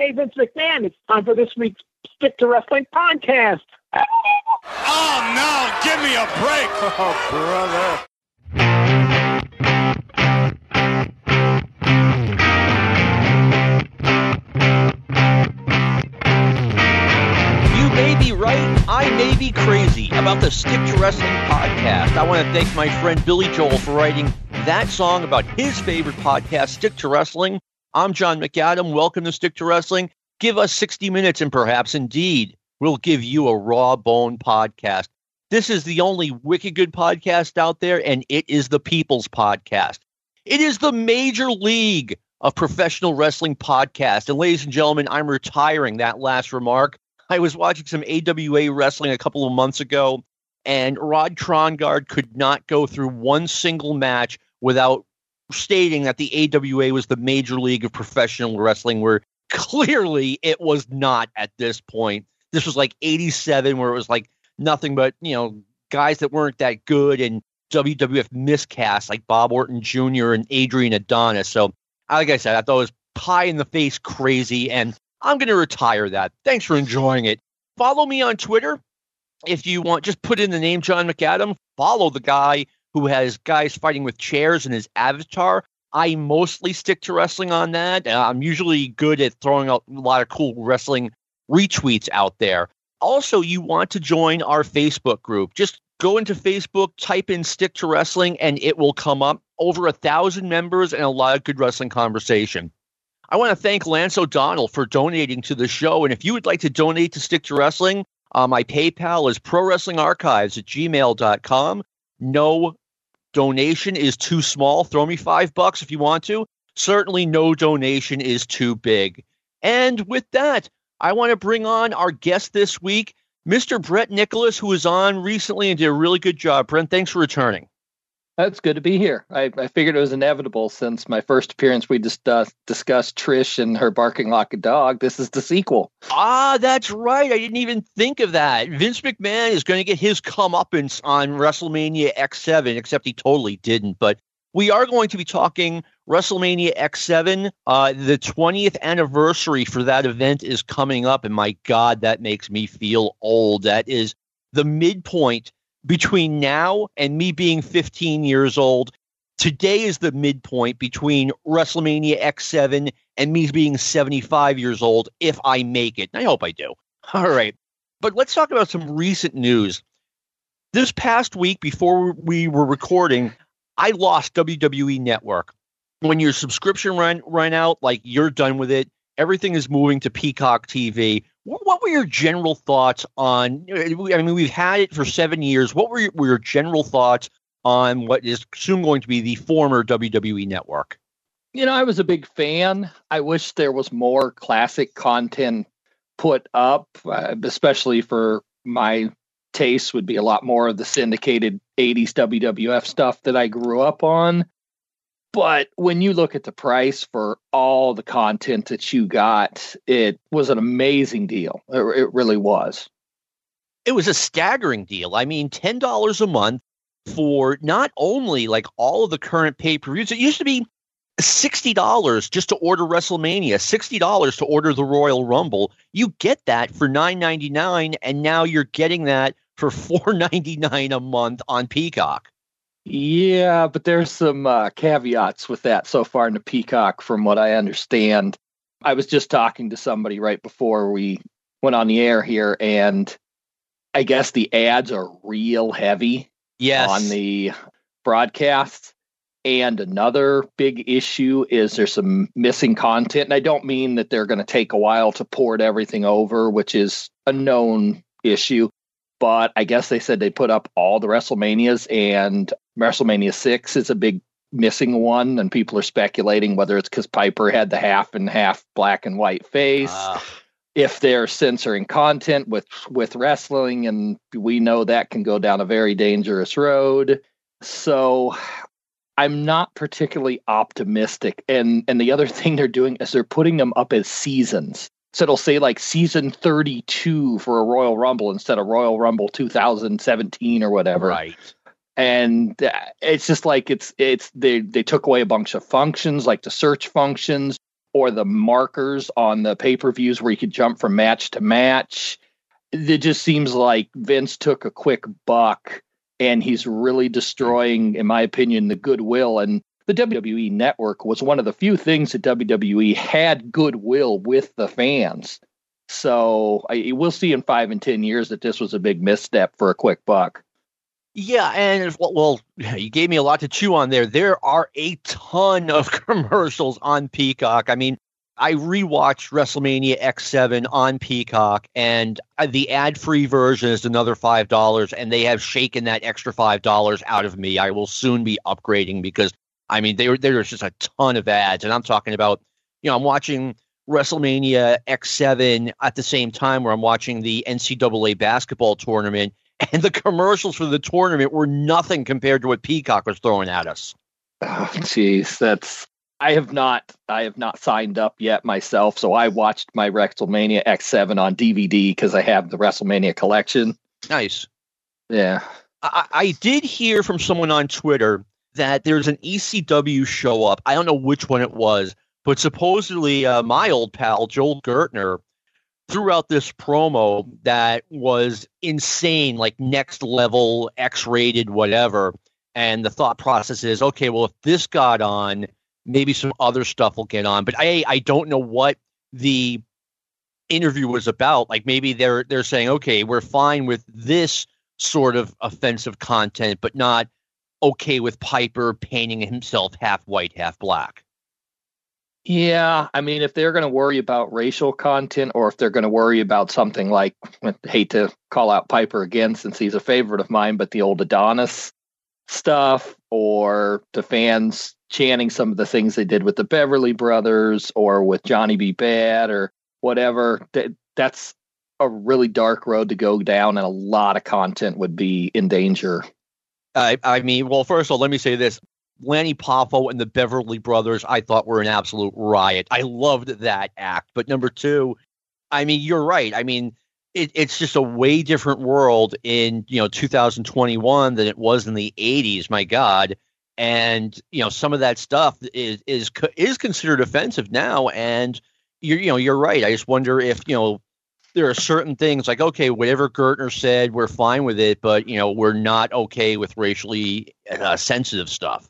Hey, Vince McMahon, it's time for this week's Stick to Wrestling podcast. Oh, no, give me a break. Oh, brother. You may be right, I may be crazy about the Stick to Wrestling podcast. I want to thank my friend Billy Joel for writing that song about his favorite podcast, Stick to Wrestling. I'm John McAdam. Welcome to Stick to Wrestling. Give us 60 minutes, and perhaps indeed we'll give you a raw bone podcast. This is the only wicked good podcast out there, and it is the People's Podcast. It is the major league of professional wrestling podcast. And ladies and gentlemen, I'm retiring that last remark. I was watching some AWA wrestling a couple of months ago, and Rod Trongard could not go through one single match without stating that the AWA was the major league of professional wrestling, where clearly it was not at this point. This was like 87, where it was like nothing but, you know, guys that weren't that good and WWF miscast like Bob Orton Jr. and Adrian Adonis. So, like I said, I thought it was pie in the face crazy, and I'm going to retire that. Thanks for enjoying it. Follow me on Twitter if you want. Just put in the name John McAdam. Follow the guy who has guys fighting with chairs in his avatar. I mostly stick to wrestling on that. Uh, I'm usually good at throwing out a lot of cool wrestling retweets out there. Also, you want to join our Facebook group. Just go into Facebook, type in Stick to Wrestling, and it will come up. Over a thousand members and a lot of good wrestling conversation. I want to thank Lance O'Donnell for donating to the show. And if you would like to donate to Stick to Wrestling, uh, my PayPal is prowrestlingarchives at gmail.com. No donation is too small. Throw me five bucks if you want to. Certainly, no donation is too big. And with that, I want to bring on our guest this week, Mr. Brent Nicholas, who was on recently and did a really good job. Brent, thanks for returning. That's good to be here. I, I figured it was inevitable since my first appearance. We just uh, discussed Trish and her barking like a dog. This is the sequel. Ah, that's right. I didn't even think of that. Vince McMahon is going to get his comeuppance on WrestleMania X7, except he totally didn't. But we are going to be talking WrestleMania X7. Uh, the 20th anniversary for that event is coming up, and my God, that makes me feel old. That is the midpoint between now and me being 15 years old. Today is the midpoint between WrestleMania X7 and me being 75 years old if I make it. I hope I do. All right. But let's talk about some recent news. This past week, before we were recording, I lost WWE Network. When your subscription ran ran out, like you're done with it, everything is moving to Peacock TV. What, were your general thoughts on? I mean, we've had it for seven years. What were your, were your general thoughts on what is soon going to be the former WWE Network? You know, I was a big fan. I wish there was more classic content put up, uh, especially for my taste, would be a lot more of the syndicated 80s WWF stuff that I grew up on. But when you look at the price for all the content that you got, it was an amazing deal. It, it really was. It was a staggering deal. I mean, $10 a month for not only like all of the current pay per views, it used to be $60 just to order WrestleMania, $60 to order the Royal Rumble. You get that for $9.99, and now you're getting that for $4.99 a month on Peacock. Yeah, but there's some uh, caveats with that so far in the Peacock, from what I understand. I was just talking to somebody right before we went on the air here, and I guess the ads are real heavy yes. on the broadcast. And another big issue is there's some missing content. And I don't mean that they're going to take a while to port everything over, which is a known issue. But I guess they said they put up all the WrestleManias, and WrestleMania 6 is a big missing one. And people are speculating whether it's because Piper had the half and half black and white face. Uh, if they're censoring content with with wrestling and we know that can go down a very dangerous road so i'm not particularly optimistic and and the other thing they're doing is they're putting them up as seasons so it'll say like season 32 for a royal rumble instead of royal rumble 2017 or whatever right. And it's just like it's it's they they took away a bunch of functions like the search functions or the markers on the pay per views where you could jump from match to match. It just seems like Vince took a quick buck and he's really destroying, in my opinion, the goodwill. And the WWE network was one of the few things that WWE had goodwill with the fans. So I, we'll see in five and 10 years that this was a big misstep for a quick buck. Yeah, and well, you gave me a lot to chew on there. There are a ton of commercials on Peacock. I mean, I rewatched WrestleMania X7 on Peacock, and uh, the ad-free version is another five dollars, and they have shaken that extra five dollars out of me. I will soon be upgrading because I mean, there there's just a ton of ads, and I'm talking about, you know, I'm watching WrestleMania X7 at the same time where I'm watching the NCAA basketball tournament, and the commercials for the tournament were nothing compared to what Peacock was throwing at us. Oh, jeez, that's I have not I have not signed up yet myself, so I watched my WrestleMania X7 on DVD because I have the WrestleMania collection. Nice. Yeah. I, I did hear from someone on Twitter that there's an ECW show up. I don't know which one it was, but supposedly uh, my old pal Joel Gertner threw out this promo that was insane, like next level, X rated, whatever. And the thought process is, okay, well, if this got on, maybe some other stuff will get on. But I I don't know what the interview was about. Like maybe they're they're saying, okay, we're fine with this sort of offensive content, but not okay with Piper painting himself half white, half black. Yeah, I mean, if they're going to worry about racial content, or if they're going to worry about something like, I hate to call out Piper again since he's a favorite of mine, but the old Adonis stuff, or the fans chanting some of the things they did with the Beverly Brothers or with Johnny B. Bad or whatever. That, that's a really dark road to go down, and a lot of content would be in danger. I, I mean, well, first of all, let me say this. Lanny Poffo and the Beverly Brothers, I thought were an absolute riot. I loved that act. But number two, I mean, you're right. I mean, it, it's just a way different world in you know 2021 than it was in the 80s. My God, and you know some of that stuff is is is considered offensive now and you're you know you're right i just wonder if you know there are certain things like okay whatever gertner said we're fine with it but you know we're not okay with racially uh, sensitive stuff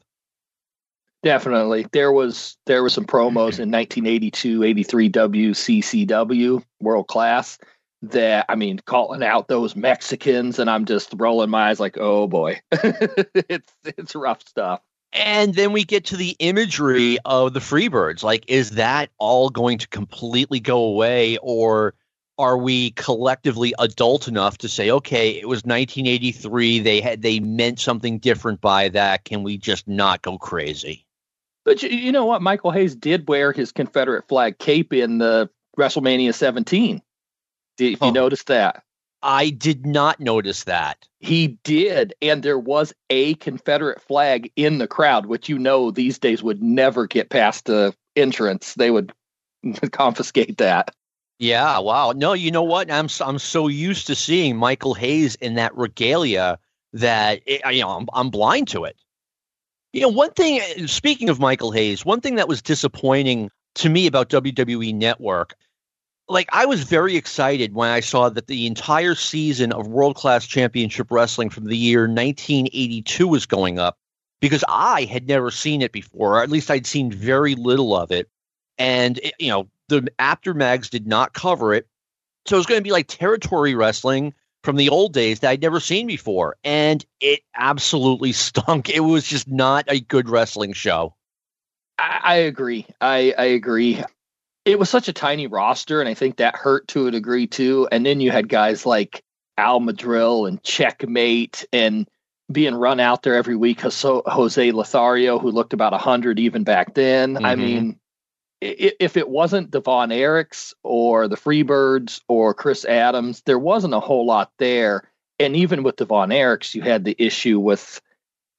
definitely there was there was some promos in 1982 83 wccw world class that I mean, calling out those Mexicans, and I'm just rolling my eyes like, oh boy, it's it's rough stuff. And then we get to the imagery of the Freebirds. Like, is that all going to completely go away, or are we collectively adult enough to say, okay, it was 1983, they had they meant something different by that? Can we just not go crazy? But you, you know what? Michael Hayes did wear his Confederate flag cape in the WrestleMania 17. Did oh. you notice that? I did not notice that. He did, and there was a Confederate flag in the crowd, which you know these days would never get past the entrance. They would confiscate that. Yeah, wow. No, you know what? I'm I'm so used to seeing Michael Hayes in that regalia that eh, it, you know I'm, I'm blind to it. You know, one thing. Eh, speaking of Michael Hayes, one thing that was disappointing to me about WWE Network like I was very excited when I saw that the entire season of World Class Championship Wrestling from the year 1982 was going up because I had never seen it before, or at least I'd seen very little of it. And it, you know, the Apter mags did not cover it, so it was going to be like territory wrestling from the old days that I'd never seen before, and it absolutely stunk. It was just not a good wrestling show. I, I agree. I, I agree it was such a tiny roster, and I think that hurt to a degree too. And then you had guys like Al Madril and Checkmate and being run out there every week. Jose Lothario, who looked about 100 even back then. Mm-hmm. I mean, if it wasn't Devon Von Erichs or the Freebirds or Chris Adams, there wasn't a whole lot there. And even with Devon Von Erichs, you had the issue with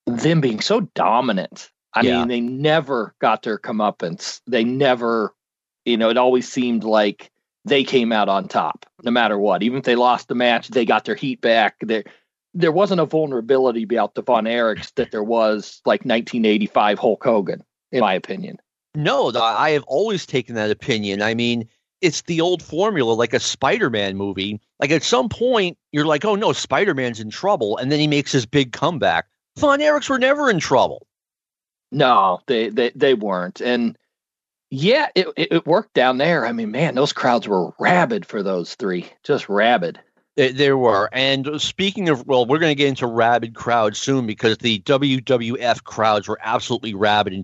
them being so dominant. I yeah. mean, they never got their comeuppance. They never you know, it always seemed like they came out on top no matter what. Even if they lost the match, they got their heat back. There, there wasn't a vulnerability about Devon Von Erichs that there was like 1985 Hulk Hogan, in my opinion. No, I have always taken that opinion. I mean, it's the old formula, like a Spider-Man movie. Like at some point, you're like, "Oh no, Spider-Man's in trouble," and then he makes his big comeback. Von Erichs were never in trouble. No, they they they weren't, and yeah, it it worked down there. I mean, man, those crowds were rabid for those three, just rabid. They there were. And speaking of, well, we're going to get into rabid crowds soon because the WWF crowds were absolutely rabid in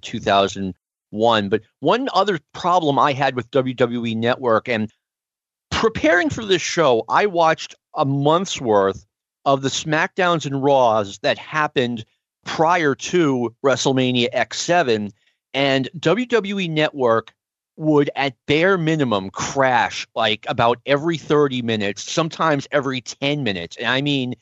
2001. But one other problem I had with WWE Network and preparing for this show, I watched a month's worth of the SmackDowns and Raws that happened prior to WrestleMania X7. And WWE Network would at bare minimum crash like about every 30 minutes, sometimes every 10 minutes. And I mean,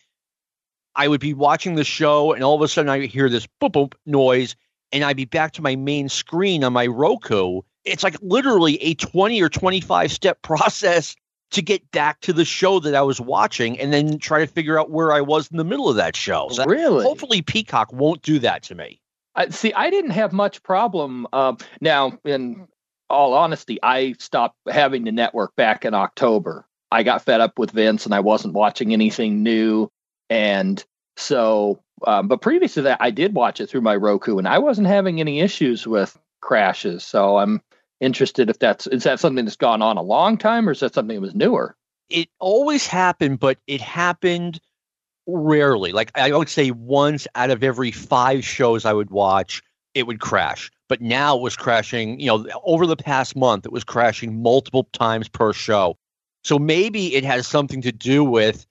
I would be watching the show and all of a sudden I hear this boop boop noise and I'd be back to my main screen on my Roku. It's like literally a 20 or 25 step process to get back to the show that I was watching and then try to figure out where I was in the middle of that show. So really? Hopefully Peacock won't do that to me. I, see, I didn't have much problem. Um, now, in all honesty, I stopped having the network back in October. I got fed up with Vince and I wasn't watching anything new. And so, um, but previous to that, I did watch it through my Roku and I wasn't having any issues with crashes. So I'm interested if that's, is that something that's gone on a long time or is that something that was newer? It always happened, but it happened rarely. Like I would say once out of every five shows I would watch, it would crash but now it was crashing, you know, over the past month, it was crashing multiple times per show. So maybe it has something to do with,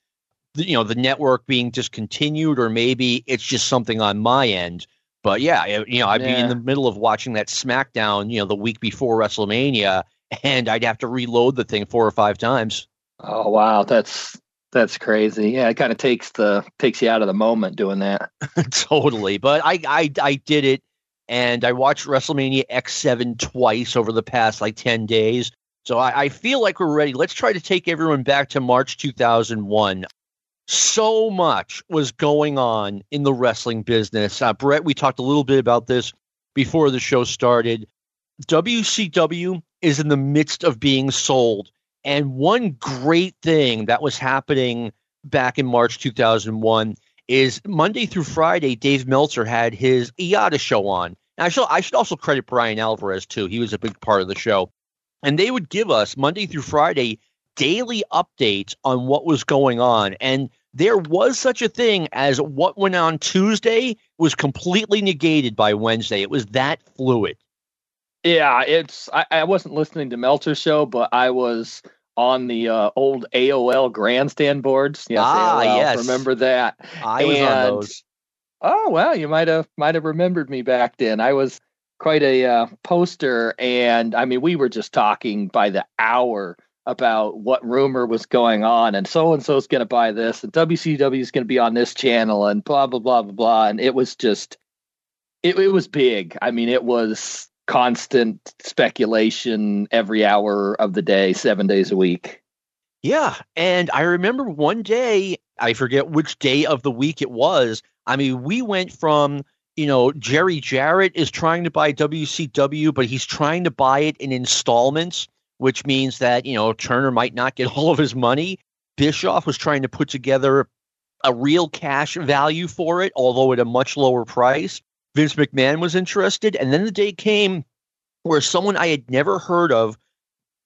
the, you know, the network being discontinued, or maybe it's just something on my end. But yeah, you know, I'd yeah. be in the middle of watching that SmackDown, you know, the week before WrestleMania, and I'd have to reload the thing four or five times. Oh wow, that's that's crazy. Yeah, it kind of takes the takes you out of the moment doing that. totally. But I I I did it and I watched WrestleMania X7 twice over the past like 10 days. So I, I, feel like we're ready. Let's try to take everyone back to March 2001. So much was going on in the wrestling business. Uh, Brent, we talked a little bit about this before the show started. WCW is in the midst of being sold. And one great thing that was happening back in March 2001 is Monday through Friday, Dave Meltzer had his Eyada show on. And I should I should also credit Bryan Alvarez too. He was a big part of the show. And they would give us Monday through Friday daily updates on what was going on. And there was such a thing as what went on Tuesday was completely negated by Wednesday. It was that fluid. Yeah, it's I, I wasn't listening to Meltzer's show, but I was on the uh, old AOL grandstand boards. Yes, ah, AOL, yes. Remember that? I was on those. Oh well, you might have might have remembered me back then. I was quite a uh, poster, and I mean, we were just talking by the hour about what rumor was going on, and so and so is going to buy this, and WCW is going to be on this channel, and blah blah blah blah blah, and it was just, it, it was big. I mean, it was constant speculation every hour of the day, seven days a week. Yeah. And I remember one day, I forget which day of the week it was. I mean, we went from, you know, Jerry Jarrett is trying to buy WCW, but he's trying to buy it in installments, which means that, you know, Turner might not get all of his money. Bischoff was trying to put together a real cash value for it, although at a much lower price. Vince McMahon was interested. And then the day came where someone I had never heard of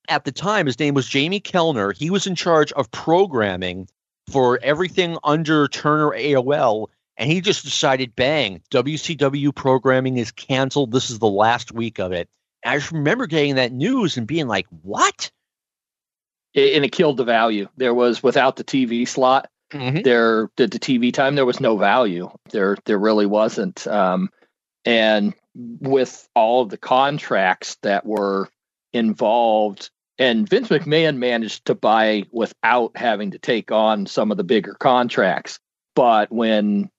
at the time, his name was Jamie Kellner. He was in charge of programming for everything under Turner AOL. And he just decided, bang, WCW programming is canceled. This is the last week of it. I just remember getting that news and being like, what? And it killed the value. There was, without the TV slot, mm-hmm. there the, the TV time, there was no value. There, there really wasn't. Um, and with all of the contracts that were involved and Vince McMahon managed to buy without having to take on some of the bigger contracts. But when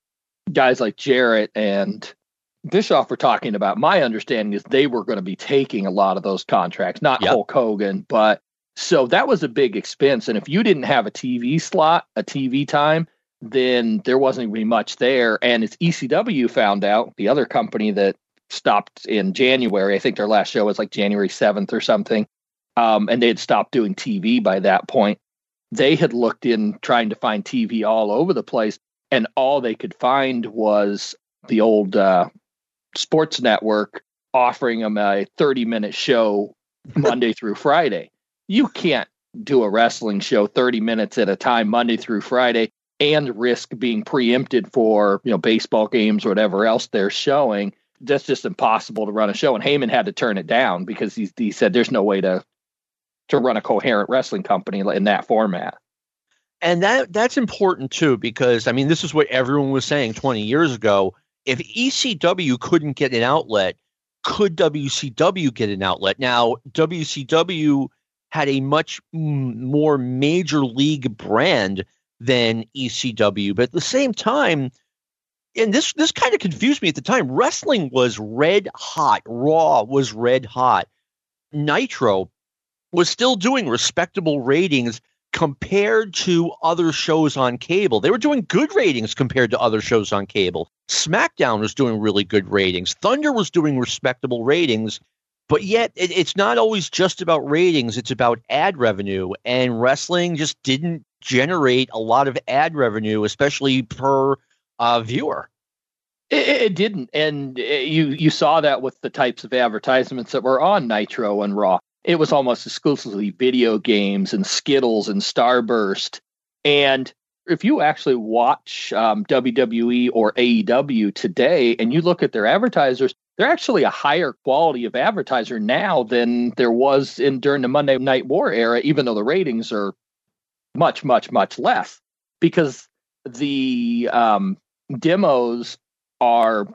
guys like Jarrett and Bischoff were talking about, my understanding is they were going to be taking a lot of those contracts, not yep. Hulk Hogan, but so that was a big expense. And if you didn't have a TV slot, a TV time, then there wasn't really much there. And as ECW found out, the other company that stopped in January. I think their last show was like January 7th or something. Um, and they had stopped doing TV by that point. They had looked in trying to find TV all over the place, and all they could find was the old uh, sports network offering them a 30 minute show Monday through Friday. You can't do a wrestling show 30 minutes at a time Monday through Friday and risk being preempted for, you know, baseball games or whatever else they're showing. That's just impossible to run a show. And Heyman had to turn it down because he, he said there's no way to to run a coherent wrestling company in that format. And that that's important too because I mean this is what everyone was saying 20 years ago. If ECW couldn't get an outlet, could WCW get an outlet? Now, WCW had a much mm, more major league brand than ECW, but at the same time, and this this kind of confused me at the time. Wrestling was red hot. Raw was red hot. Nitro was still doing respectable ratings compared to other shows on cable. They were doing good ratings compared to other shows on cable. SmackDown was doing really good ratings. Thunder was doing respectable ratings. But yet, it, it's not always just about ratings, it's about ad revenue. And wrestling just didn't generate a lot of ad revenue, especially per uh, viewer. It, it, didn't, and uh, you you saw that with the types of advertisements that were on Nitro and Raw it was almost exclusively video games and Skittles and Starburst. And if you actually watch um, WWE or AEW today and you look at their advertisers, they're actually a higher quality of advertiser now than there was in during the Monday Night War era, even though the ratings are much, much, much less because the um, demos are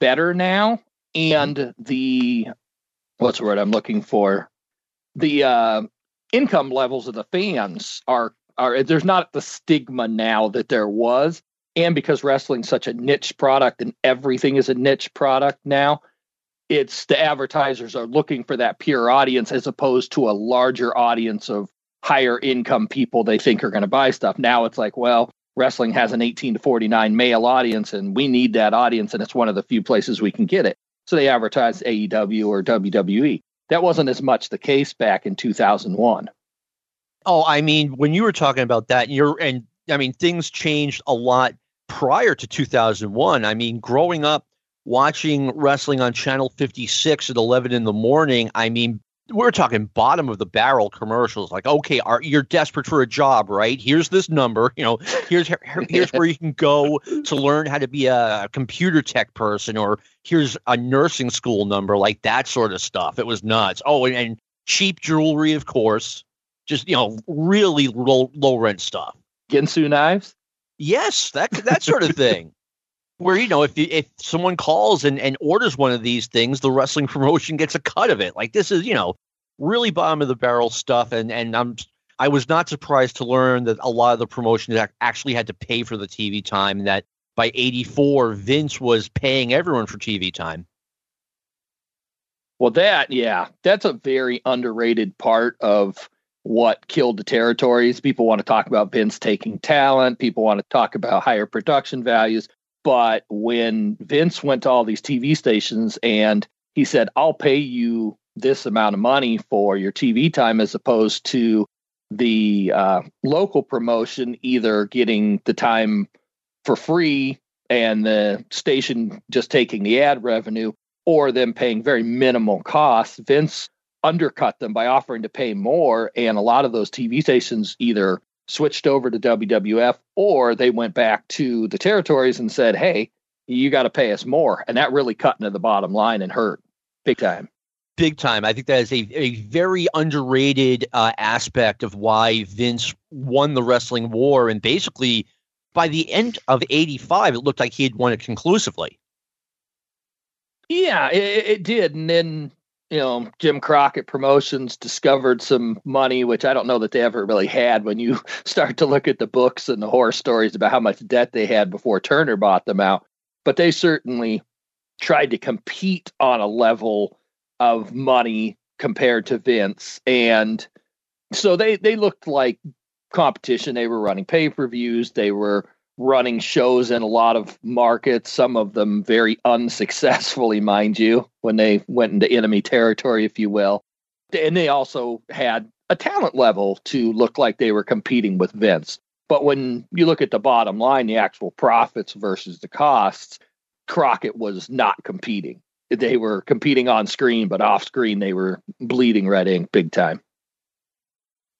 better now and the what's the word I'm looking for? The uh, income levels of the fans are are there's not the stigma now that there was, and because wrestling's such a niche product and everything is a niche product now, it's the advertisers are looking for that pure audience as opposed to a larger audience of higher income people they think are going to buy stuff. Now it's like, well, wrestling has an 18 to 49 male audience and we need that audience and it's one of the few places we can get it. So they advertised AEW or WWE. That wasn't as much the case back in 2001. Oh, I mean, when you were talking about that, you're and I mean, things changed a lot prior to 2001. I mean, growing up watching wrestling on Channel 56 at 11 in the morning, I mean, we're talking bottom of the barrel commercials like okay are, you're desperate for a job right? Here's this number you know here's here's where you can go to learn how to be a computer tech person or here's a nursing school number like that sort of stuff. It was nuts. Oh and, and cheap jewelry of course. Just you know really low low rent stuff. Ginsu knives? Yes that that sort of thing where you know if you, if someone calls and, and orders one of these things the wrestling promotion gets a cut of it. Like this is you know really bottom of the barrel stuff. And and i'm i was not surprised to learn that a lot of the promotions actually had to pay for the tv time and that by 84 vince was paying everyone for tv time. Well that yeah that's a very underrated part of what killed the territories. People want to talk about vince taking talent. People want to talk about higher production values but when Vince went to all these TV stations and he said, I'll pay you this amount of money for your TV time as opposed to the uh, local promotion either getting the time for free and the station just taking the ad revenue or them paying very minimal costs. Vince undercut them by offering to pay more. And a lot of those TV stations either switched over to WWF, or they went back to the territories and said, "Hey, you got to pay us more," and that really cut into the bottom line and hurt big time. Big time. I think that is a, a very underrated uh, aspect of why Vince won the wrestling war. And basically, by the end of 85, it looked like he had won it conclusively. Yeah, it, it did. And then you know, Jim Crockett Promotions discovered some money, which I don't know that they ever really had when you start to look at the books and the horror stories about how much debt they had before Turner bought them out. But they certainly tried to compete on a level of money compared to Vince. And so they, they looked like competition. They were running pay per views, they were running shows in a lot of markets, some of them very unsuccessfully, mind you, when they went into enemy territory, if you will. And they also had a talent level to look like they were competing with Vince. But when you look at the bottom line, the actual profits versus the costs, Crockett was not competing. They were competing on screen, but off screen, they were bleeding red ink big time.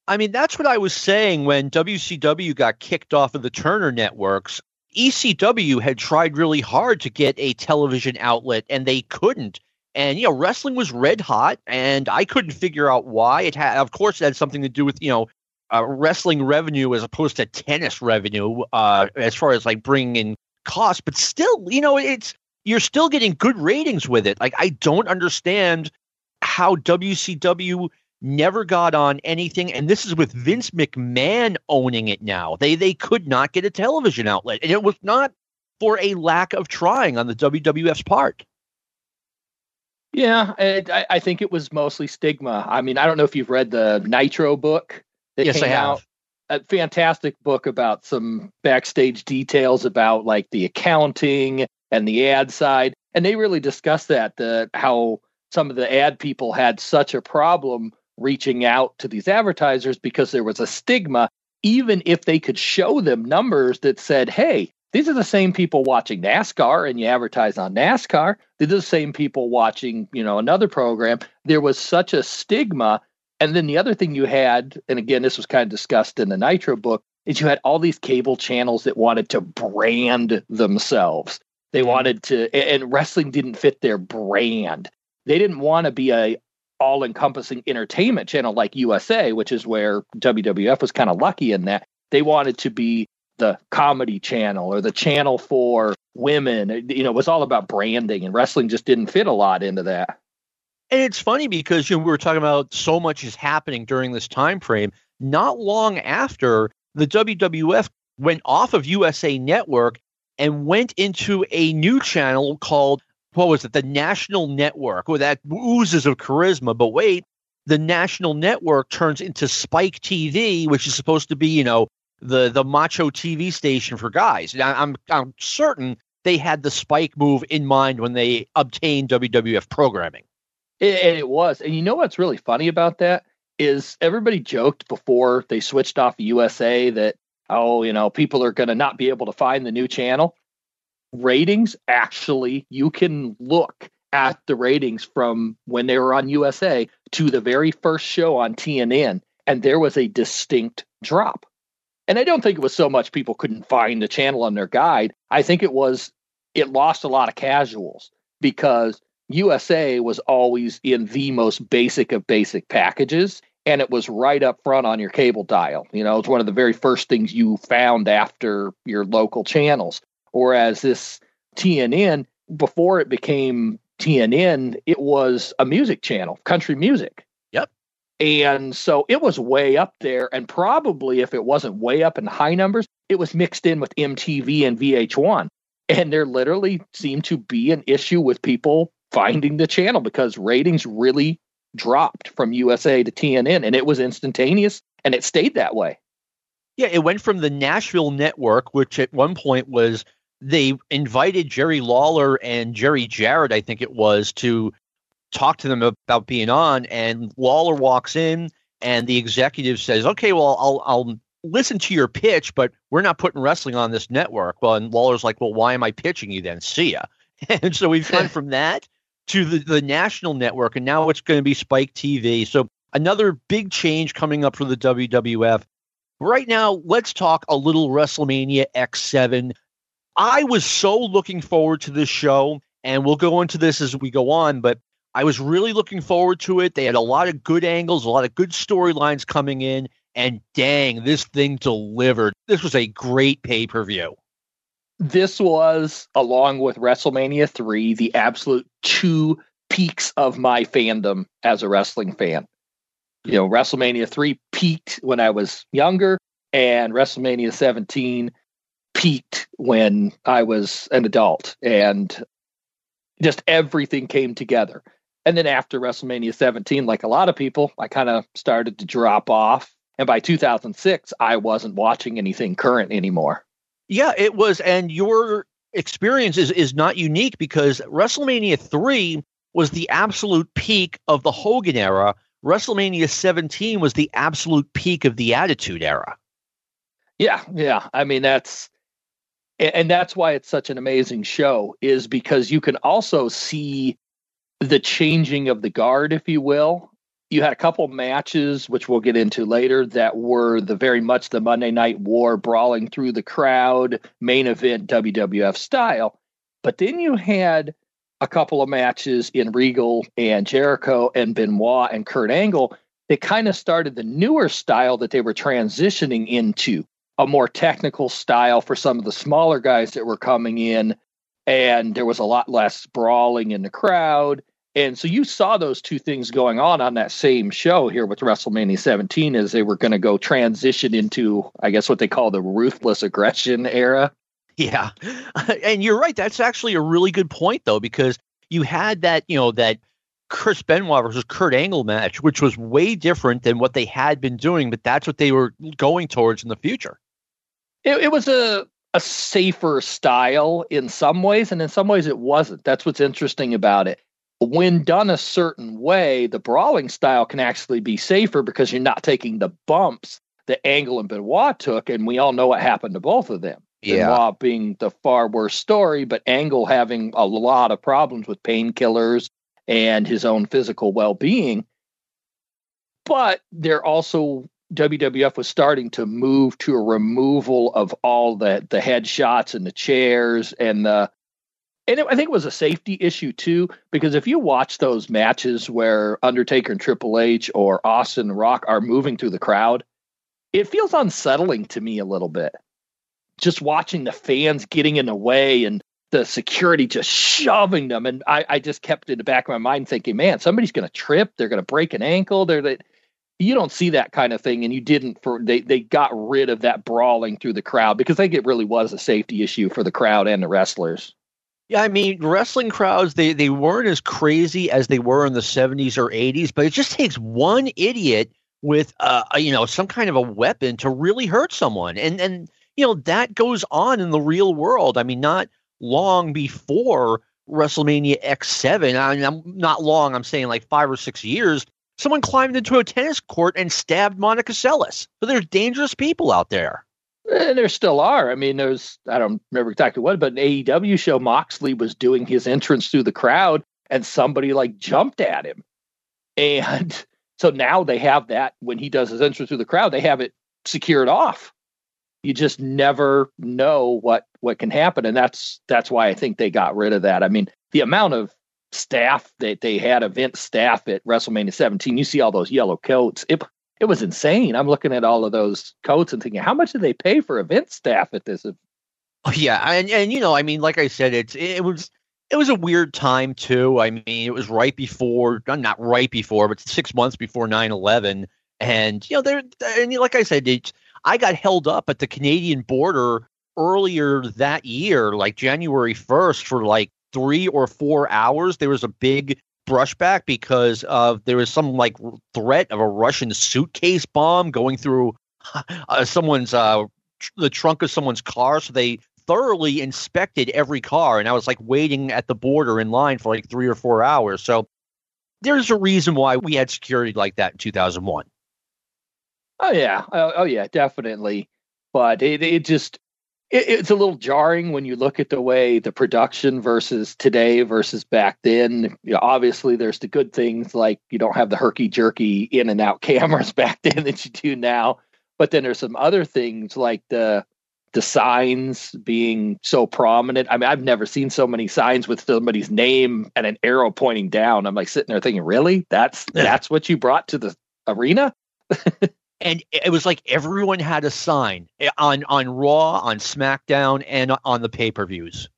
I mean, that's what I was saying when WCW got kicked off of the Turner networks. ECW had tried really hard to get a television outlet and they couldn't. And, you know, wrestling was red hot and I couldn't figure out why. It had, of course, it had something to do with, you know, uh, wrestling revenue as opposed to tennis revenue uh, as far as like bringing in costs. But still, you know, it's, you're still getting good ratings with it. Like, I don't understand how WCW never got on anything and this is with Vince McMahon owning it now. They they could not get a television outlet and it was not for a lack of trying on the WWF's part. Yeah, I, I think it was mostly stigma. I mean, I don't know if you've read the Nitro book that yes, came I have. out. A fantastic book about some backstage details about like the accounting and the ad side, and they really discuss that the how some of the ad people had such a problem reaching out to these advertisers because there was a stigma, even if they could show them numbers that said, hey, these are the same people watching NASCAR and you advertise on NASCAR. These are the same people watching, you know, another program. There was such a stigma. And then the other thing you had, and again, this was kind of discussed in the Nitro book, is you had all these cable channels that wanted to brand themselves. They mm-hmm. wanted to, and wrestling didn't fit their brand. They didn't want to be a all encompassing entertainment channel like USA, which is where WWF was kind of lucky in that they wanted to be the comedy channel or the channel for women. You know, it was all about branding, and wrestling just didn't fit a lot into that. And it's funny because you know, we were talking about so much is happening during this time frame. Not long after the WWF went off of USA Network and went into a new channel called what was it, the national network, with that oozes of charisma. But wait, the national network turns into Spike TV, which is supposed to be, you know, the the macho TV station for guys. And I'm I'm certain they had the Spike move in mind when they obtained WWF programming. It, it was, and you know what's really funny about that is everybody joked before they switched off USA that oh, you know, people are going to not be able to find the new channel ratings actually you can look at the ratings from when they were on USA to the very first show on TNN and there was a distinct drop. And I don't think it was so much people couldn't find the channel on their guide. I think it was it lost a lot of casuals because USA was always in the most basic of basic packages and it was right up front on your cable dial. You know, it's one of the very first things you found after your local channels. Whereas this TNN, before it became TNN, it was a music channel, country music. Yep. And so it was way up there. And probably if it wasn't way up in high numbers, it was mixed in with MTV and VH1. And there literally seemed to be an issue with people finding the channel because ratings really dropped from USA to TNN and it was instantaneous and it stayed that way. Yeah, it went from the Nashville network, which at one point was they invited Jerry Lawler and Jerry Jarrett, I think it was, to talk to them about being on. And Lawler walks in, and the executive says, "Okay, well, I'll I'll listen to your pitch, but we're not putting wrestling on this network." Well, and Lawler's like, "Well, why am I pitching you then? See ya." And so we've gone from that to the, the national network, and now it's going to be Spike TV. So another big change coming up for the WWF. Right now, let's talk a little WrestleMania X7. I was so looking forward to this show, and we'll go into this as we go on, but I was really looking forward to it. They had a lot of good angles, a lot of good storylines coming in, and dang, this thing delivered. This was a great pay per view. This was, along with WrestleMania 3, the absolute two peaks of my fandom as a wrestling fan. You know, WrestleMania 3 peaked when I was younger, and WrestleMania 17 peaked when I was an adult and just everything came together. And then after WrestleMania 17, like a lot of people, I kind of started to drop off. And by 2006, I wasn't watching anything current anymore. Yeah, it was. And your experience is, is not unique because WrestleMania 3 was the absolute peak of the Hogan era. WrestleMania 17 was the absolute peak of the Attitude era. Yeah, yeah. I mean, that's and that's why it's such an amazing show is because you can also see the changing of the guard if you will. You had a couple matches which we'll get into later that were the very much the monday night war brawling through the crowd main event wwf style. But then you had a couple of matches in regal and jericho and benoit and kurt angle that kind of started the newer style that they were transitioning into a more technical style for some of the smaller guys that were coming in and there was a lot less brawling in the crowd and so you saw those two things going on on that same show here with WrestleMania 17 as they were going to go transition into I guess what they call the ruthless aggression era. Yeah. And you're right that's actually a really good point though because you had that, you know, that Chris Benoit versus Kurt Angle match which was way different than what they had been doing but that's what they were going towards in the future it, it was a a safer style in some ways, and in some ways it wasn't. That's what's interesting about it. When done a certain way, the brawling style can actually be safer because you're not taking the bumps that Angle and Benoit took, and we all know what happened to both of them. Yeah. Benoit being the far worse story, but Angle having a lot of problems with painkillers and his own physical well being. But they're also WWF was starting to move to a removal of all the the headshots and the chairs and the and it, I think it was a safety issue too because if you watch those matches where Undertaker and Triple H or Austin and Rock are moving through the crowd, it feels unsettling to me a little bit. Just watching the fans getting in the way and the security just shoving them, and I, I just kept in the back of my mind thinking, man, somebody's going to trip, they're going to break an ankle, they're they, you don't see that kind of thing and you didn't for they they got rid of that brawling through the crowd because I think it really was a safety issue for the crowd and the wrestlers. Yeah, I mean, wrestling crowds they they weren't as crazy as they were in the 70s or 80s, but it just takes one idiot with uh you know some kind of a weapon to really hurt someone. And and you know that goes on in the real world. I mean, not long before WrestleMania X7, I mean, I'm not long, I'm saying like 5 or 6 years, someone climbed into a tennis court and stabbed Monica Seles. So there's dangerous people out there. And there still are. I mean, there's, I don't remember exactly what, but an AEW show, Moxley was doing his entrance through the crowd and somebody like jumped at him. And so now they have that when he does his entrance through the crowd, they have it secured off. You just never know what what can happen, and that's that's why I think they got rid of that. I mean, the amount of staff that they had event staff at WrestleMania 17. You see all those yellow coats. It it was insane. I'm looking at all of those coats and thinking, how much did they pay for event staff at this? Oh, yeah, and and you know, I mean, like I said, it's it was it was a weird time too. I mean, it was right before, not right before, but six months before 9-11. and you know, there and like I said, it, I got held up at the Canadian border earlier that year, like January 1st, for like three or four hours, there was a big brushback because of there was some like threat of a Russian suitcase bomb going through uh, someone's uh, tr- the trunk of someone's car. So they thoroughly inspected every car, and I was like waiting at the border in line for like three or four hours. So there's a reason why we had security like that in 2001. Oh yeah, oh, oh yeah, definitely. But it it just it, it's a little jarring when you look at the way the production versus today versus back then. You know, obviously, there's the good things like you don't have the herky jerky in and out cameras back then that you do now. But then there's some other things like the the signs being so prominent. I mean, I've never seen so many signs with somebody's name and an arrow pointing down. I'm like sitting there thinking, really? That's that's what you brought to the arena? and it was like everyone had a sign eh, on on Raw, on SmackDown, and on the pay per views.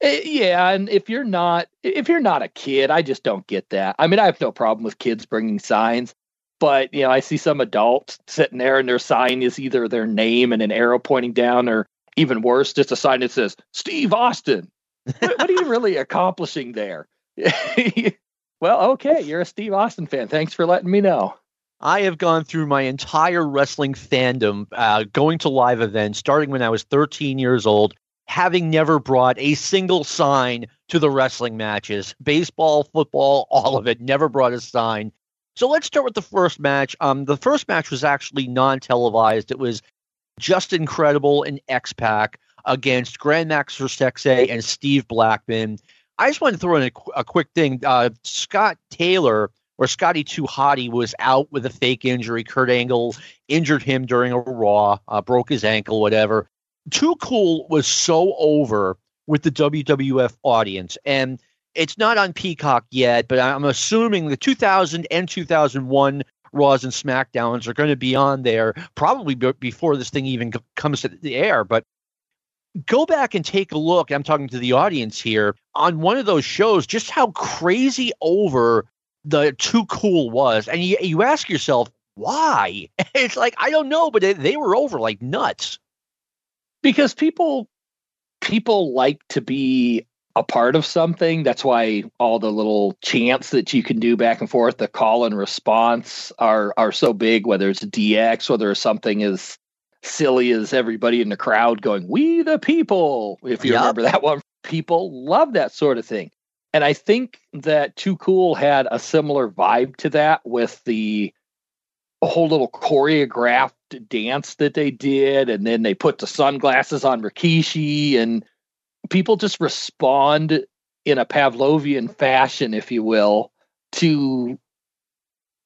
Eh, yeah, and if you're not if you're not a kid, I just don't get that. I mean, I have no problem with kids bringing signs, but you know, I see some adults sitting there and their sign is either their name and an arrow pointing down, or even worse, just a sign that says Steve Austin. what, what are you really accomplishing there? well, okay, you're a Steve Austin fan. Thanks for letting me know. I have gone through my entire wrestling fandom, uh, going to live events, starting when I was 13 years old, having never brought a single sign to the wrestling matches baseball, football, all of it, never brought a sign. So let's start with the first match. Um, the first match was actually non televised, it was just incredible and X Pac against Grandmaster Sexay and Steve Blackman. I just want to throw in a, a quick thing. Uh, Scott Taylor or Scotty 2 Hotty was out with a fake injury. Kurt Angle injured him during a Raw, uh, broke his ankle, whatever. Too Cool was so over with the WWF audience, and it's not on Peacock yet, but I'm assuming the 2000 and 2001 Raws and SmackDowns are going to be on there probably b- before this thing even c- comes to the air. But go back and take a look. I'm talking to the audience here on one of those shows, just how crazy over the Too Cool was. And you, you ask yourself, why? It's like, I don't know, but they, they were over like nuts. Because people people like to be a part of something. That's why all the little chants that you can do back and forth, the call and response are are so big, whether it's DX, whether it's something as silly as everybody in the crowd going, We the people. If you yep. remember that one, people love that sort of thing. And I think that Too Cool had a similar vibe to that with the whole little choreographed dance that they did. And then they put the sunglasses on Rikishi, and people just respond in a Pavlovian fashion, if you will, to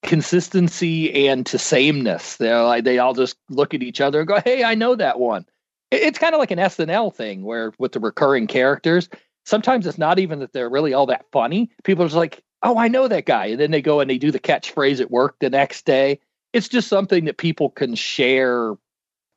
consistency and to sameness. They're like they all just look at each other and go, "Hey, I know that one." It's kind of like an SNL thing where with the recurring characters, sometimes it's not even that they're really all that funny. People are just like, "Oh, I know that guy," and then they go and they do the catchphrase at work the next day. It's just something that people can share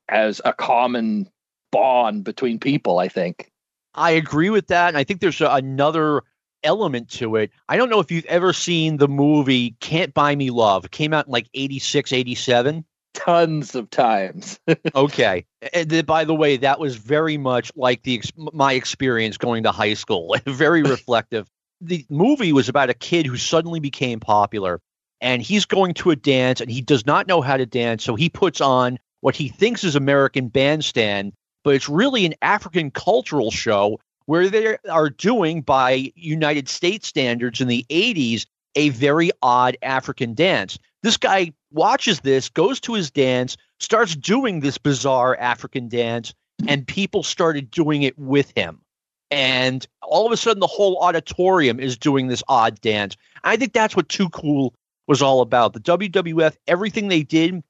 as a common bond between people. I think. I agree with that, and I think there's another element to it. I don't know if you've ever seen the movie Can't Buy Me Love. It came out in like 86, 87. Tons of times. okay. Eh, and by the way, that was very much like the my experience going to high school. very reflective. the movie was about a kid who suddenly became popular and he's going to a dance and he does not know how to dance, so he puts on what he thinks is American bandstand, but it's really an African cultural show where they are doing, by United States standards in the 80s, a very odd African dance. This guy watches this, goes to his dance, starts doing this bizarre African dance, and people started doing it with him. And all of a sudden, the whole auditorium is doing this odd dance. I think that's what Too Cool was all about. The WWF, everything they did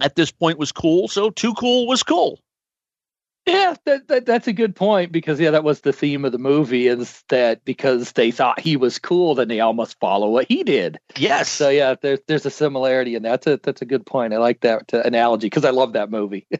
at this point was cool. So Too Cool was cool. Yeah, that, that, that's a good point because yeah, that was the theme of the movie is that because they thought he was cool, then they almost follow what he did. Yes. So yeah, there's there's a similarity, and that's a that's a good point. I like that uh, analogy because I love that movie.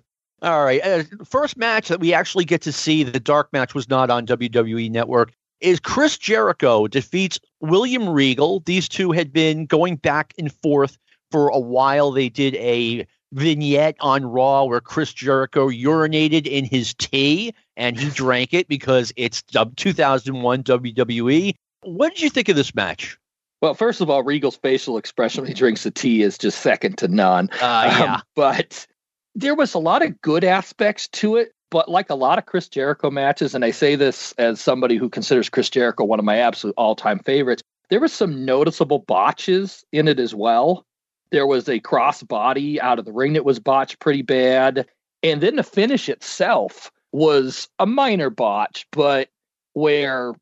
All right, uh, first match that we actually get to see, the dark match was not on WWE Network. Is Chris Jericho defeats William Regal? These two had been going back and forth for a while. They did a vignette on Raw where Chris Jericho urinated in his tea and he drank it because it's 2001 WWE. What did you think of this match? Well, first of all, Regal's facial expression when he drinks the tea is just second to none. Uh, yeah. Um, but there was a lot of good aspects to it. But like a lot of Chris Jericho matches, and I say this as somebody who considers Chris Jericho one of my absolute all time favorites, there were some noticeable botches in it as well. There was a cross body out of the ring that was botched pretty bad. And then the finish itself was a minor botch, but where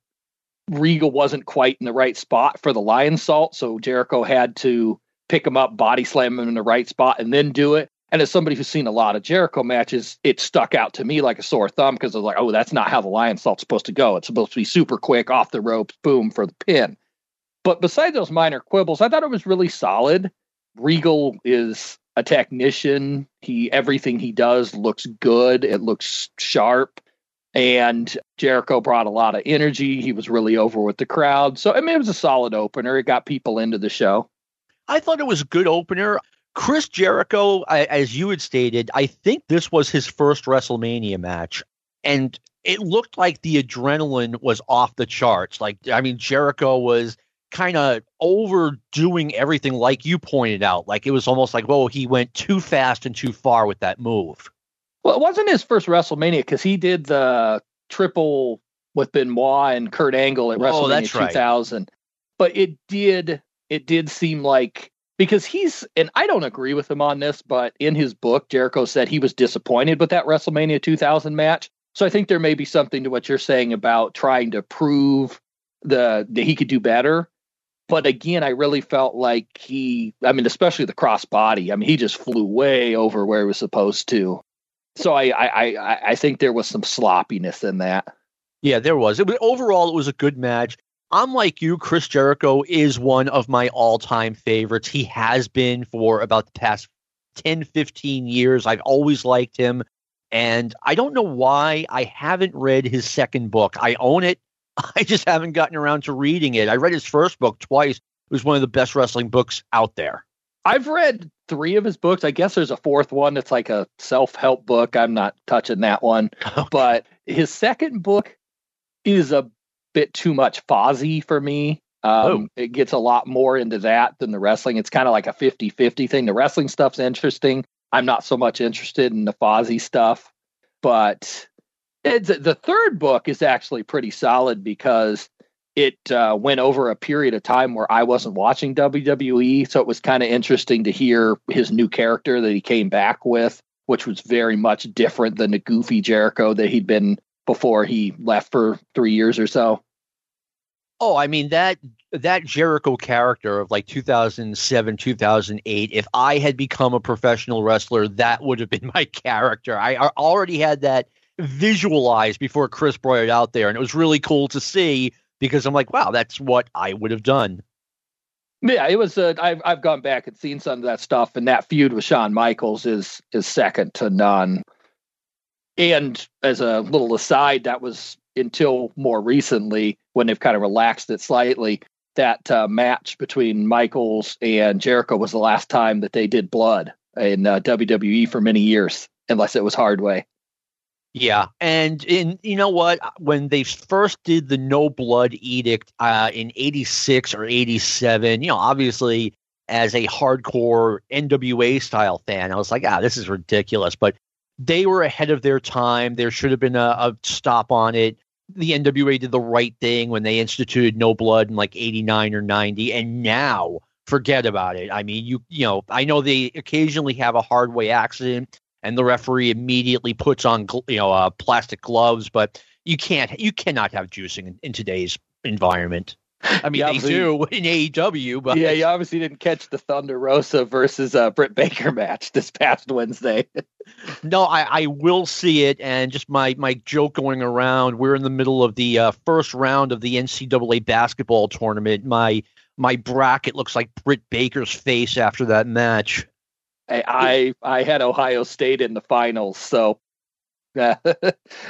Regal wasn't quite in the right spot for the Lionsault. So Jericho had to pick him up, body slam him in the right spot, and then do it. And as somebody who's seen a lot of Jericho matches, it stuck out to me like a sore thumb because I was like, oh, that's not how the Lionsault's supposed to go. It's supposed to be super quick, off the ropes, boom, for the pin. But besides those minor quibbles, I thought it was really solid. Regal is a technician. He everything he does looks good. It looks sharp. And Jericho brought a lot of energy. He was really over with the crowd. So I mean it was a solid opener. It got people into the show. I thought it was a good opener. Chris Jericho, as you had stated, I think this was his first WrestleMania match. And it looked like the adrenaline was off the charts. Like, I mean, Jericho was kind of overdoing everything, like you pointed out. Like it was almost like, well, he went too fast and too far with that move. Well, it wasn't his first WrestleMania because he did the triple with Benoit and Kurt Angle at oh, WrestleMania 2000. Right. But it did it did seem like because he's and I don't agree with him on this, but in his book, Jericho said he was disappointed with that WrestleMania 2000 match. So I think there may be something to what you're saying about trying to prove the that he could do better. But again, I really felt like he, I mean, especially the cross body. I mean, he just flew way over where he was supposed to. So I, I, I, I think there was some sloppiness in that. Yeah, there was. It was overall, it was a good match. I'm like you. Chris Jericho is one of my all-time favorites. He has been for about the past 10, 15 years. I've always liked him. And I don't know why I haven't read his second book. I own it. I just haven't gotten around to reading it. I read his first book twice. It was one of the best wrestling books out there. I've read three of his books. I guess there's a fourth one that's like a self help book. I'm not touching that one. But his second book is a bit too much Fozzy for me. Um, oh. It gets a lot more into that than the wrestling. It's kind of like a 50 50 thing. The wrestling stuff's interesting. I'm not so much interested in the Fozzy stuff. But the third book is actually pretty solid because it uh, went over a period of time where I wasn't watching WWE. So it was kind of interesting to hear his new character that he came back with, which was very much different than the goofy Jericho that he'd been before he left for three years or so. Oh, I mean that that Jericho character of like 2007, 2008. If I had become a professional wrestler, that would have been my character. I already had that visualized before Chris brought it out there, and it was really cool to see because I'm like, wow, that's what I would have done. Yeah, it was. Uh, I've I've gone back and seen some of that stuff, and that feud with Shawn Michaels is is second to none. And as a little aside, that was until more recently when they've kind of relaxed it slightly. That uh, match between Michaels and Jericho was the last time that they did blood in uh, WWE for many years, unless it was Hardway. Yeah, and in you know what, when they first did the no blood edict uh, in '86 or '87, you know, obviously as a hardcore NWA style fan, I was like, ah, this is ridiculous. But they were ahead of their time. There should have been a, a stop on it. The NWA did the right thing when they instituted no blood in like '89 or '90, and now forget about it. I mean, you you know, I know they occasionally have a hard way accident and the referee immediately puts on you know uh, plastic gloves. But you can't, you cannot have juicing in, in today's environment. I mean, they do in AEW, but yeah, you obviously didn't catch the Thunder Rosa versus uh, Britt Baker match this past Wednesday. no, I, I will see it, and just my my joke going around. We're in the middle of the uh, first round of the NCAA basketball tournament. My my bracket looks like Britt Baker's face after that match. I, I, I had Ohio State in the finals, so I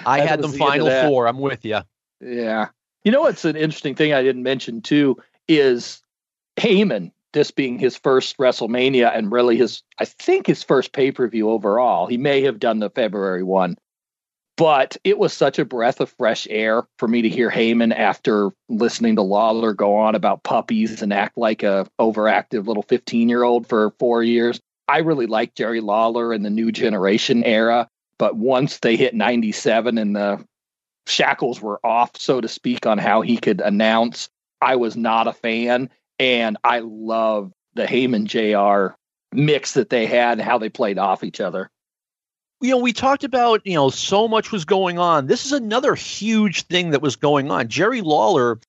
had them final four. I'm with you. Yeah. You know what's an interesting thing I didn't mention too is Heyman. This being his first WrestleMania and really his, I think his first pay per view overall. He may have done the February one, but it was such a breath of fresh air for me to hear Heyman after listening to Lawler go on about puppies and act like a overactive little 15 year old for four years. I really like Jerry Lawler in the new generation era, but once they hit 97 and the shackles were off, so to speak, on how he could announce, I was not a fan. And I love the Heyman JR mix that they had and how they played off each other. You know, we talked about, you know, so much was going on. This is another huge thing that was going on. Jerry Lawler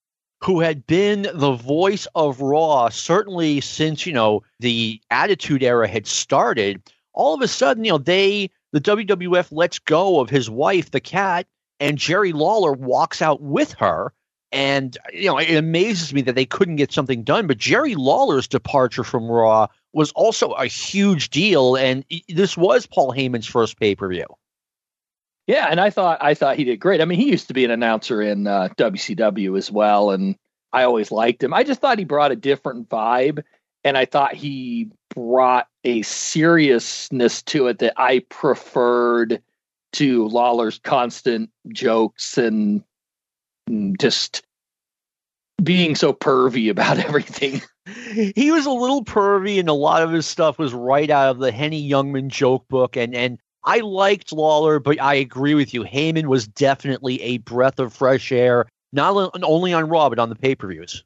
who had been the voice of Raw certainly since, you know, the Attitude Era had started, all of a sudden, you know, they, the WWF lets go of his wife, the Kat, and Jerry Lawler walks out with her. And, you know, it amazes me that they couldn't get something done. But Jerry Lawler's departure from Raw was also a huge deal. And this was Paul Heyman's first pay per view. Yeah, and I thought I thought he did great. I mean, he used to be an announcer in uh, WCW as well, and I always liked him. I just thought he brought a different vibe, and I thought he brought a seriousness to it that I preferred to Lawler's constant jokes and just being so pervy about everything. he was a little pervy, and a lot of his stuff was right out of the Henny Youngman joke book. And and I liked Lawler, but I agree with you. Heyman was definitely a breath of fresh air, not only on Raw but on the pay per views.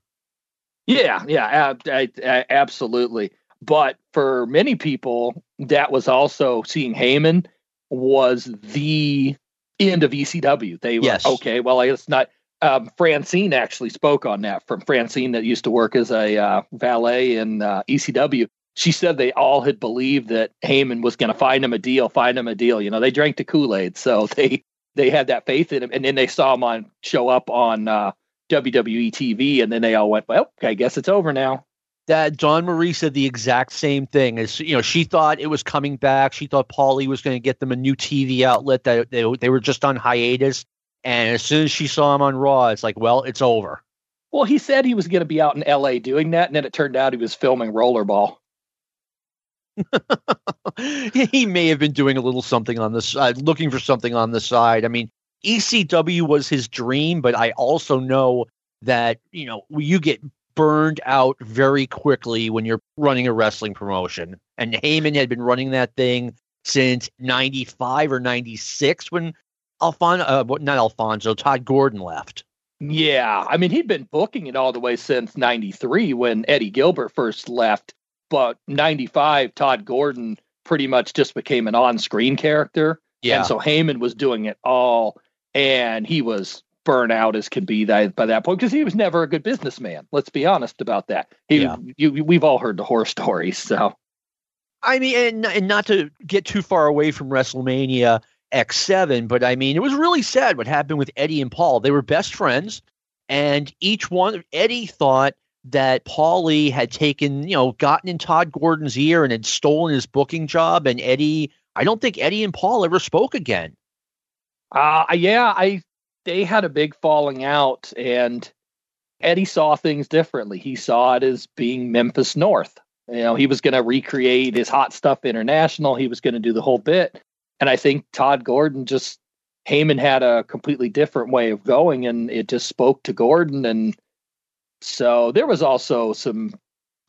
Yeah, yeah, i absolutely. But for many people, that was also seeing Heyman was the end of ECW. They were yes. okay. Well, it's not. Um, Francine actually spoke on that from Francine that used to work as a uh, valet in uh, ECW. She said they all had believed that Heyman was going to find him a deal, find him a deal. You know, they drank the Kool Aid, so they they had that faith in him, and then they saw him on show up on uh, WWE TV, and then they all went, "Well, okay, I guess it's over now." That Dawn Marie said the exact same thing. As you know, she thought it was coming back. She thought Paulie was going to get them a new TV outlet. That they, they were just on hiatus, and as soon as she saw him on Raw, it's like, well, it's over. Well, he said he was going to be out in L.A. doing that, and then it turned out he was filming Rollerball. he may have been doing a little something on the side, looking for something on the side. I mean, ECW was his dream, but I also know that, you know, you get burned out very quickly when you're running a wrestling promotion. And Heyman had been running that thing since 95 or 96 when Alfonso, uh, not Alfonso, Todd Gordon left. Yeah. I mean, he'd been booking it all the way since 93 when Eddie Gilbert first left. But 95, Todd Gordon pretty much just became an on screen character. Yeah. And so Heyman was doing it all and he was burnt out as can be that, by that point because he was never a good businessman. Let's be honest about that. He, yeah. you, we've all heard the horror stories. So, I mean, and, and not to get too far away from WrestleMania X7, but I mean, it was really sad what happened with Eddie and Paul. They were best friends, and each one, Eddie thought that Paulie had taken, you know, gotten in Todd Gordon's ear and had stolen his booking job, and Eddie, I don't think Eddie and Paul ever spoke again. Uh, yeah, I they had a big falling out, and Eddie saw things differently. He saw it as being Memphis North. You know, he was going to recreate his Hot Stuff International. He was going to do the whole bit, and I think Todd Gordon just Heyman had a completely different way of going, and it just spoke to Gordon. And so there was also some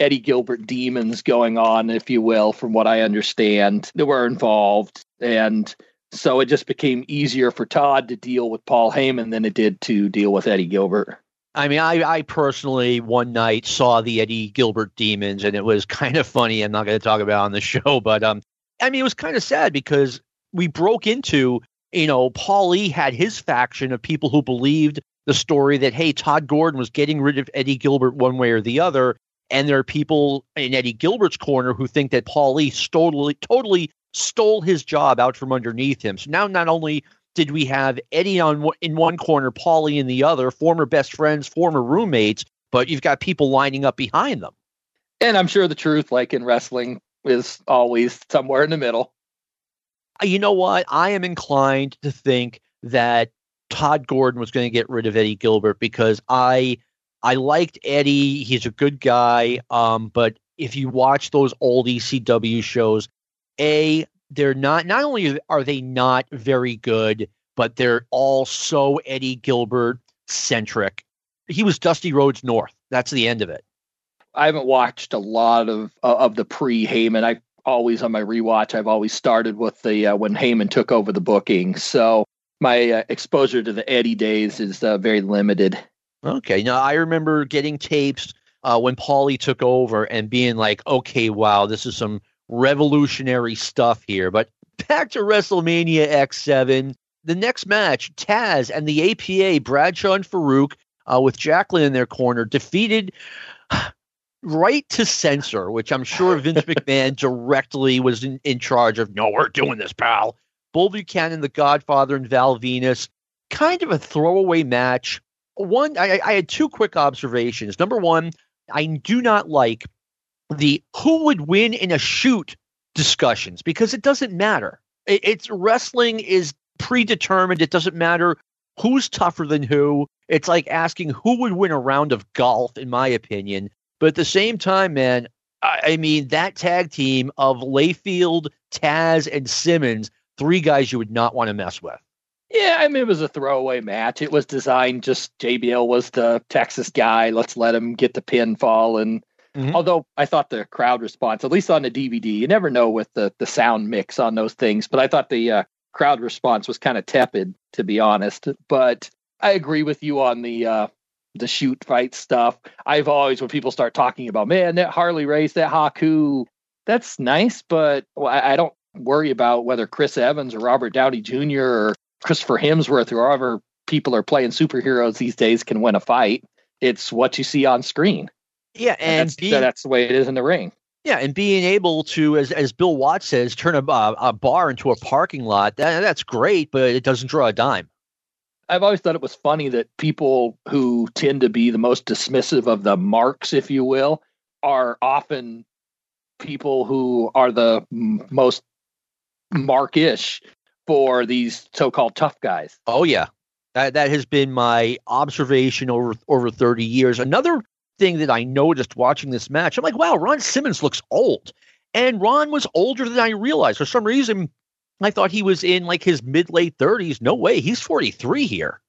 Eddie Gilbert demons going on, if you will, from what I understand, that were involved. And so it just became easier for Todd to deal with Paul Heyman than it did to deal with Eddie Gilbert. I mean, I, I personally one night saw the Eddie Gilbert demons, and it was kind of funny. I'm not going to talk about on the show, but um, I mean, it was kind of sad because we broke into, you know, Paulie had his faction of people who believed the story that hey, Todd Gordon was getting rid of Eddie Gilbert one way or the other, and there are people in Eddie Gilbert's corner who think that Paulie totally totally stole his job out from underneath him. So now not only did we have Eddie on in one corner, Paulie in the other, former best friends, former roommates, but you've got people lining up behind them. And I'm sure the truth, like in wrestling, is always somewhere in the middle. You know what? I am inclined to think that Todd Gordon was going to get rid of Eddie Gilbert because I I liked Eddie. He's a good guy. Um, but if you watch those old ECW shows, a they're not not only are they not very good, but they're all so Eddie Gilbert centric. He was Dusty Rhodes North. That's the end of it. I haven't watched a lot of uh, of the pre Heyman. I always on my rewatch. I've always started with the uh, when Heyman took over the booking. So my uh, exposure to the Eddie days is uh, very limited. Okay, now I remember getting tapes uh, when Paulie took over and being like, "Okay, wow, this is some revolutionary stuff here. But back to WrestleMania X7. The next match, Taz and the APA, Bradshaw and Farouk, uh, with Jacqueline in their corner, defeated right to censor, which I'm sure Vince McMahon directly was in, in charge of. No, we're doing this, pal. Bull Buchanan, The Godfather, and Val Venis. Kind of a throwaway match. One, I, I had two quick observations. Number one, I do not like the who would win in a shoot discussions because it doesn't matter. It, it's wrestling is predetermined. It doesn't matter who's tougher than who. It's like asking who would win a round of golf, in my opinion. But at the same time, man, I, I mean that tag team of Layfield, Taz, and Simmons, three guys you would not want to mess with. Yeah, I mean, it was a throwaway match. It was designed just JBL was the Texas guy. Let's let him get the pinfall. And Mhm. although I thought the crowd response, at least on the DVD, you never know with the, the sound mix on those things, but I thought the uh, crowd response was kind of tepid, to be honest. But I agree with you on the uh, the shoot fight stuff. I've always, when people start talking about, man, that Harley Race, that Haku, that's nice, but I I don't worry about whether Chris Evans or Robert Downey Jr. or Christopher Hemsworth or whoever people are playing superheroes these days can win a fight. It's what you see on screen. Yeah, And, and that's, being, that's the way it is in the ring. yeah, and being able to, as as Bill Watts says, turn a, a, a bar into a parking lot. That, that's great, but it doesn't draw a dime. I've always thought it was funny that people who tend to be the most dismissive of the marks, if you will, are often people who are the m- most markish for these so-called tough guys. Oh yeah, that that has been my observation over over thirty years. Another thing that I noticed watching this match, I'm like, wow, Ron Simmons looks old, and Ron was older than I realized. For some reason, I thought he was in like his mid late thirties. No way, he's forty three here.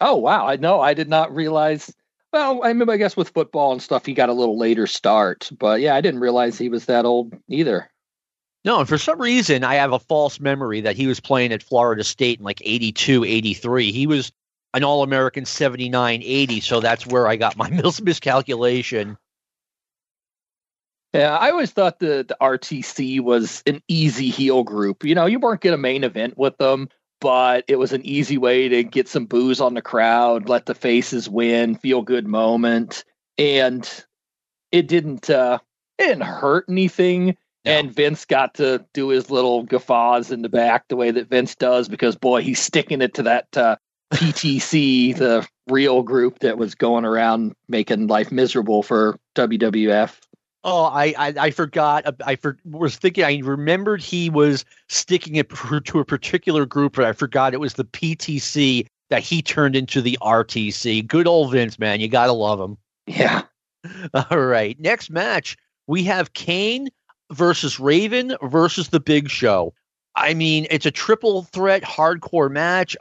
Oh wow, I know. I did not realize. Well, I mean, I guess with football and stuff, he got a little later start. But yeah, I didn't realize he was that old either. No, and for some reason, I have a false memory that he was playing at Florida State in like 82, 83. He was an All American 79, 80, so that's where I got my mis- miscalculation. Yeah, I always thought the, the RTC was an easy heel group. You know, you weren't going to main event with them, but it was an easy way to get some booze on the crowd, let the faces win, feel good moment, and it didn't uh, it didn't hurt anything. And Vince got to do his little guffaws in the back the way that Vince does because boy, he's sticking it to that uh, PTC, the real group that was going around making life miserable for WWF. Oh, I, I I forgot. I for, was thinking. I remembered he was sticking it to a particular group, but I forgot it was the PTC that he turned into the RTC. Good old Vince, man. You gotta love him. Yeah. All right. Next match, we have Kane versus Raven versus the Big Show. I mean, it's a triple threat hardcore match.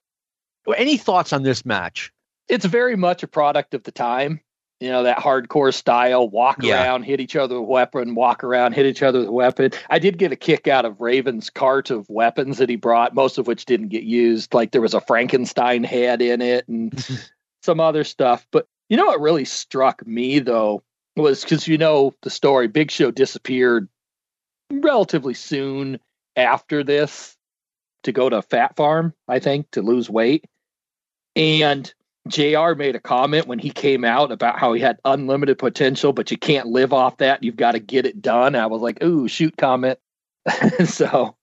Any thoughts on this match? it's very much a product of the time. You know, that hardcore style, walk Yeah. around, hit each other with weapon, walk around, hit each other with weapon. I did get a kick out of Raven's cart of weapons that he brought, most of which didn't get used. Like there was a Frankenstein head in it and some other stuff. But you know what really struck me though was because you know the story, Big Show disappeared relatively soon after this to go to a Fat Farm, I think, to lose weight. And JR made a comment when he came out about how he had unlimited potential, but you can't live off that. You've got to get it done. I was like, ooh, shoot comment. so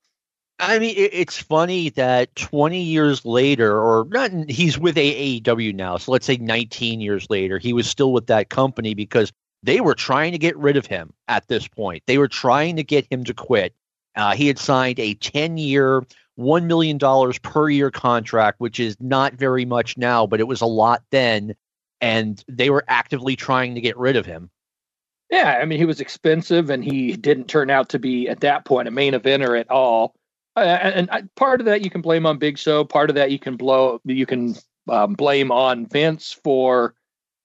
I mean, it's funny that 20 years later, or not, he's with AEW now. So let's say 19 years later, he was still with that company because they were trying to get rid of him at this point. They were trying to get him to quit. Uh, he had signed a 10 year, $1 million per year contract, which is not very much now, but it was a lot then. And they were actively trying to get rid of him. yeah, I mean, he was expensive and he didn't turn out to be at that point a main eventer at all. Uh, and, and part of that you can blame on Big Show. Part of that you can blow you can um, blame on Vince for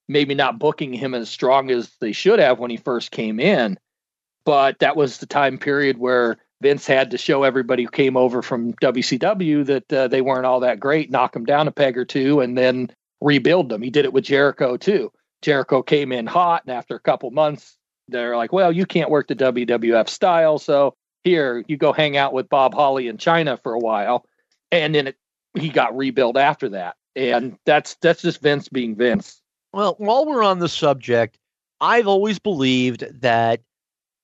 maybe not booking him as strong as they should have when he first came in. But that was the time period where Vince had to show everybody who came over from WCW that uh, they weren't all that great, knock them down a peg or two, and then rebuild them. He did it with Jericho too. Jericho came in hot, and after a couple months, they're like, "Well, you can't work the WWF style, so here you go hang out with Bob Holly in China for a while." And then it, he got rebuilt after that, and that's that's just Vince being Vince. Well, while we're on the subject, I've always believed that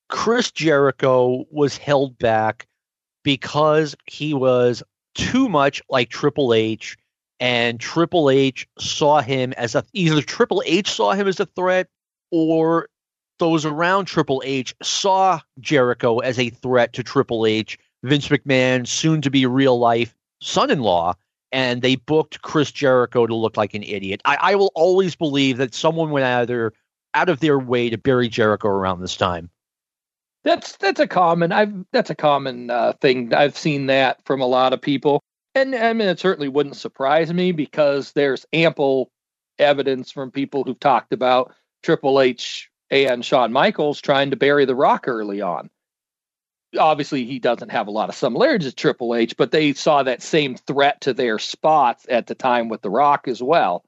Chris Jericho was held back because he was too much like Triple H, and Triple H saw him as a either Triple H saw him as a threat or those around Triple H saw Jericho as a threat to Triple H, Vince McMahon, soon to be real life son in law and they booked Chris Jericho to look like an idiot. I, I will always believe that someone went out of their out of their way to bury Jericho around this time. That's that's a common I've that's a common uh, thing. I've seen that from a lot of people. And I mean, it certainly wouldn't surprise me because there's ample evidence from people who've talked about Triple H and Shawn Michaels trying to bury The Rock early on. Obviously, he doesn't have a lot of similarities to Triple H, but they saw that same threat to their spots at the time with The Rock as well.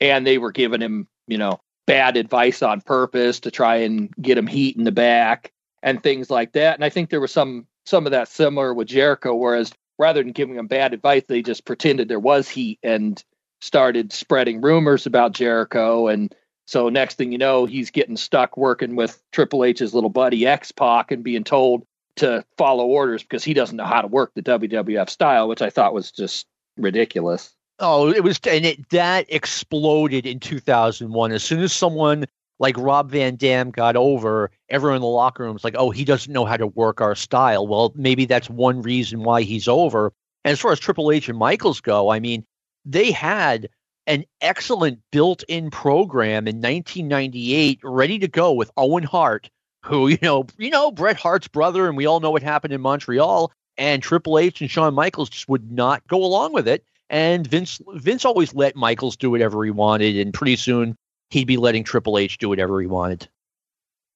And they were giving him, you know, bad advice on purpose to try and get him heat in the back and things like that. And I think there was some some of that similar with Jericho, whereas rather than giving him bad advice, they just pretended there was heat and started spreading rumors about Jericho. And so next thing you know, he's getting stuck working with Triple H's little buddy X Pac and being told to follow orders because he doesn't know how to work the WWF style, which I thought was just ridiculous. Oh, it was, and it that exploded in 2001. As soon as someone like Rob Van Dam got over, everyone in the locker room was like, "Oh, he doesn't know how to work our style." Well, maybe that's one reason why he's over. And as far as Triple H and Michaels go, I mean, they had an excellent built-in program in 1998 ready to go with Owen Hart, who you know, you know, Bret Hart's brother, and we all know what happened in Montreal. And Triple H and Shawn Michaels just would not go along with it. And Vince Vince always let Michaels do whatever he wanted, and pretty soon he'd be letting Triple H do whatever he wanted.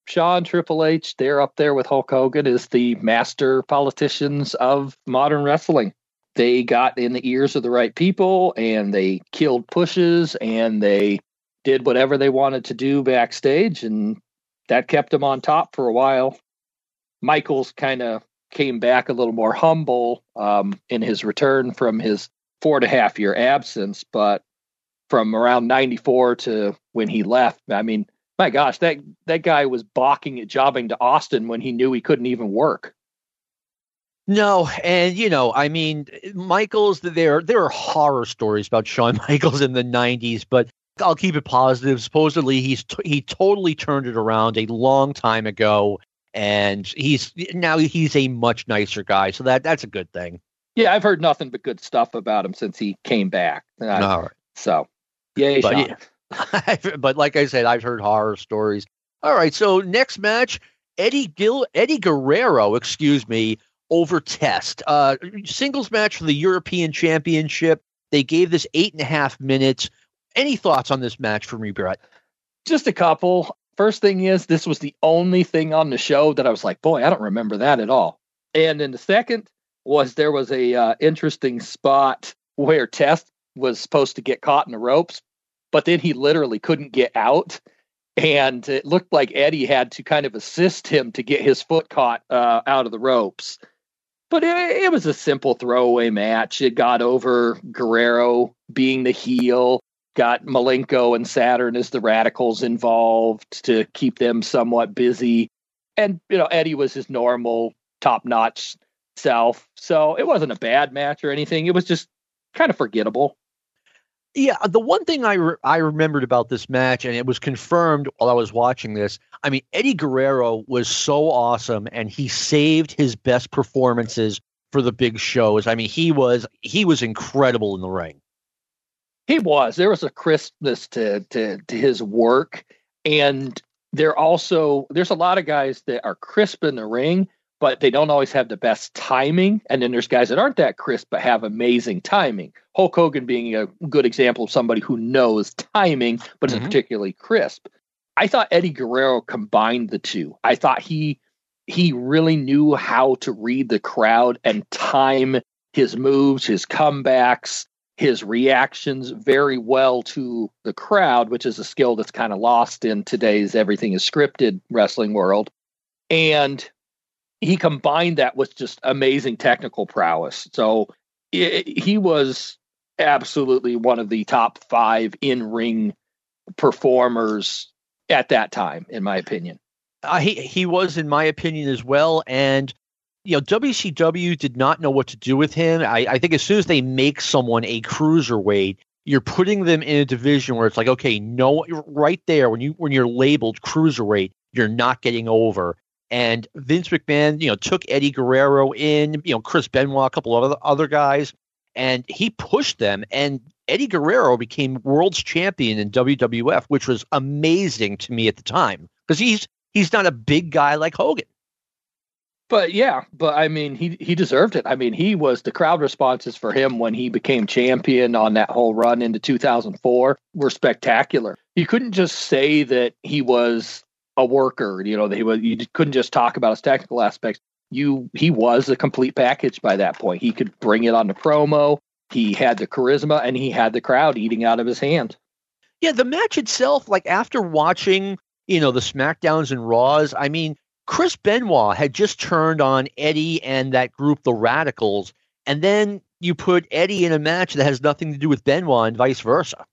Shawn Triple H, they're up there with Hulk Hogan as the master politicians of modern wrestling. They got in the ears of the right people and they killed pushes and they did whatever they wanted to do backstage and that kept him on top for a while. Michaels kind of came back a little more humble um, in his return from his four and a half year absence, but from around 94 to when he left, I mean, my gosh, that that guy was balking at jobbing to Austin when he knew he couldn't even work. No, and you know, I mean, Michaels. There, there are horror stories about Shawn Michaels in the '90s, but I'll keep it positive. Supposedly, he's t- he totally turned it around a long time ago, and he's now he's a much nicer guy. So that that's a good thing. Yeah, I've heard nothing but good stuff about him since he came back. Uh, All right. So, yay, But, Shawn. yeah. but like I said, I've heard horror stories. All right, so next match, Eddie Gil Eddie Guerrero, excuse me, over Test. Uh, singles match for the European Championship. They gave this eight and a half minutes. Any thoughts on this match from you, Brent? Just a couple. First thing is, this was the only thing on the show that I was like, boy, I don't remember that at all. And then the second was there was a uh, interesting spot where Test was supposed to get caught in the ropes, but then he literally couldn't get out. And it looked like Eddie had to kind of assist him to get his foot caught uh, out of the ropes. But it, it was a simple throwaway match. It got over Guerrero being the heel, got Malenko and Saturn as the radicals involved to keep them somewhat busy. And, you know, Eddie was his normal, top notch self. So it wasn't a bad match or anything. It was just kind of forgettable. Yeah, the one thing I re- I remembered about this match, and it was confirmed while I was watching this. I mean, Eddie Guerrero was so awesome, and he saved his best performances for the big shows. I mean, he was he was incredible in the ring. He was. There was a crispness to to, to his work, and there also there's a lot of guys that are crisp in the ring, but they don't always have the best timing. And then there's guys that aren't that crisp but have amazing timing. Hulk Hogan being a good example of somebody who knows timing but isn't Mhm. particularly crisp. I thought Eddie Guerrero combined the two. I thought he he really knew how to read the crowd and time his moves, his comebacks, his reactions very well to the crowd, which is a skill that's kind of lost in today's everything is scripted wrestling world. And he combined that with just amazing technical prowess. So i he was absolutely one of the top five in ring performers at that time, in my opinion. Uh, he he was, in my opinion, as well. And you know, WCW did not know what to do with him. I, I think as soon as they make someone a cruiserweight, you're putting them in a division where it's like, okay, no, right there when you when you're labeled cruiserweight, you're not getting over. And Vince McMahon, you know, took Eddie Guerrero in, you know, Chris Benoit, a couple of other other guys, and he pushed them. And Eddie Guerrero became world's champion in WWF, which was amazing to me at the time because he's he's not a big guy like Hogan. But yeah, but I mean, he he deserved it. I mean, he was the crowd responses for him when he became champion on that whole run into 2004 were spectacular. You couldn't just say that he was a worker. You know, that he was. You couldn't just talk about his technical aspects. You he was a complete package by that point. He could bring it on the promo. He had the charisma, and he had the crowd eating out of his hand. Yeah, the match itself, like after watching, you know, the SmackDowns and Raws, I mean, Chris Benoit had just turned on Eddie and that group, the Radicals, and then you put Eddie in a match that has nothing to do with Benoit and vice versa.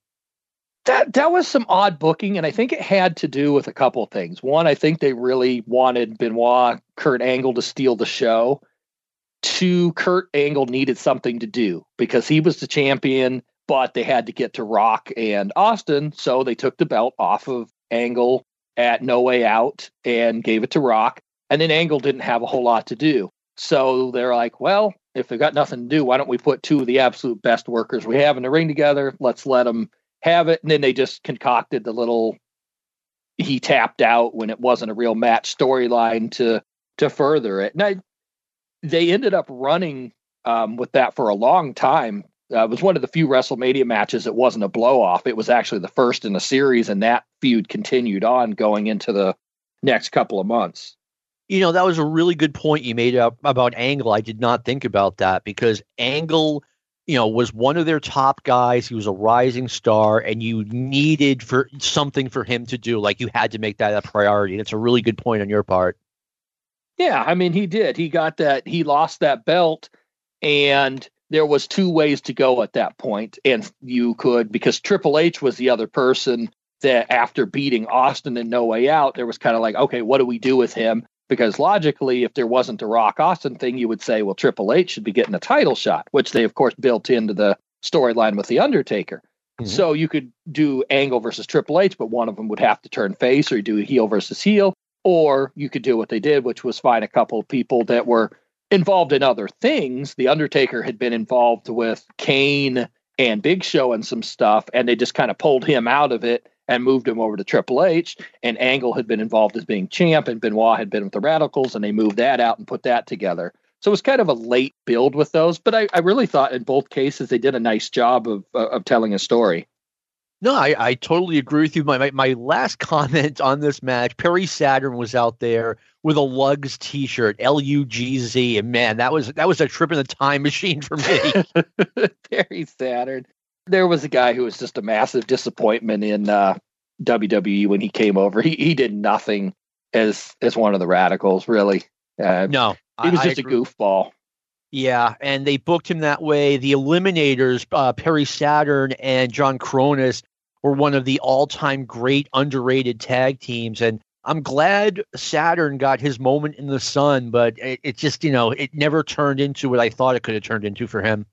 That that was some odd booking, and I think it had to do with a couple of things. One, I think they really wanted Benoit, Kurt Angle to steal the show. Two, Kurt Angle needed something to do because he was the champion, but they had to get to Rock and Austin, so they took the belt off of Angle at No Way Out and gave it to Rock. And then Angle didn't have a whole lot to do. So they're like, well, if they've got nothing to do, why don't we put two of the absolute best workers we have in the ring together? Let's let them have it. And then they just concocted the little he tapped out when it wasn't a real match storyline to to further it. And I, they ended up running um, with that for a long time uh, it was one of the few WrestleMania matches that wasn't a blow off. It was actually the first in a series, and that feud continued on going into the next couple of months. You know, that was a really good point you made up about Angle. I did not think about that because Angle, you know, was one of their top guys. He was a rising star, and you needed for something for him to do. Like you had to make that a priority. That's a really good point on your part. Yeah, I mean, he did. He got that. He lost that belt, and there was two ways to go at that point, and you could because Triple H was the other person that after beating Austin in No Way Out, there was kind of like, okay, what do we do with him? Because logically, if there wasn't a Rock Austin thing, you would say, well, Triple H should be getting a title shot, which they of course built into the storyline with the Undertaker. Mm-hmm. So you could do Angle versus Triple H, but one of them would have to turn face, or you do heel versus heel, or you could do what they did, which was find a couple of people that were involved in other things. The Undertaker had been involved with Kane and Big Show and some stuff, and they just kind of pulled him out of it and moved him over to Triple H. And Angle had been involved as being champ, and Benoit had been with the Radicals, and they moved that out and put that together. So it was kind of a late build with those, but I, I really thought in both cases they did a nice job of of telling a story. No, I, I totally agree with you. My, my, my last comment on this match, Perry Saturn was out there with a Lugz T-shirt, L U G Z, and man, that was that was a trip in the time machine for me. Perry Saturn. There was a guy who was just a massive disappointment in uh, WWE when he came over. He he did nothing as as one of the Radicals, really. Uh, no, he was just a goofball. Yeah, and they booked him that way. The Eliminators, uh, Perry Saturn and John Kronus, were one of the all-time great underrated tag teams and I'm glad Saturn got his moment in the sun, but it, it, just, you know, it never turned into what I thought it could have turned into for him.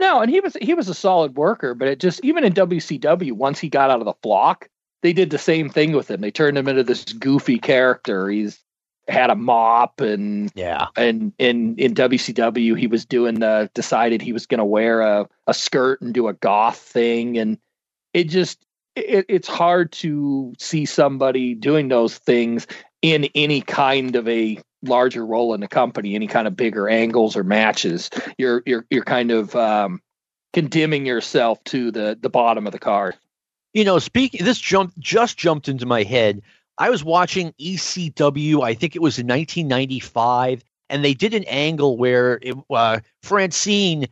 No, and he was he was a solid worker, but it just even in WCW, once he got out of the flock, they did the same thing with him. They turned him into this goofy character. He's had a mop and yeah, and in in WCW he was doing the decided he was going to wear a a skirt and do a goth thing, and it just it, it's hard to see somebody doing those things in any kind of a larger role in the company, any kind of bigger angles or matches. You're you're you're kind of um, condemning yourself to the the bottom of the card. You know, speaking this jump just jumped into my head. I was watching ECW. I think it was in 1995, and they did an angle where it, uh, Francine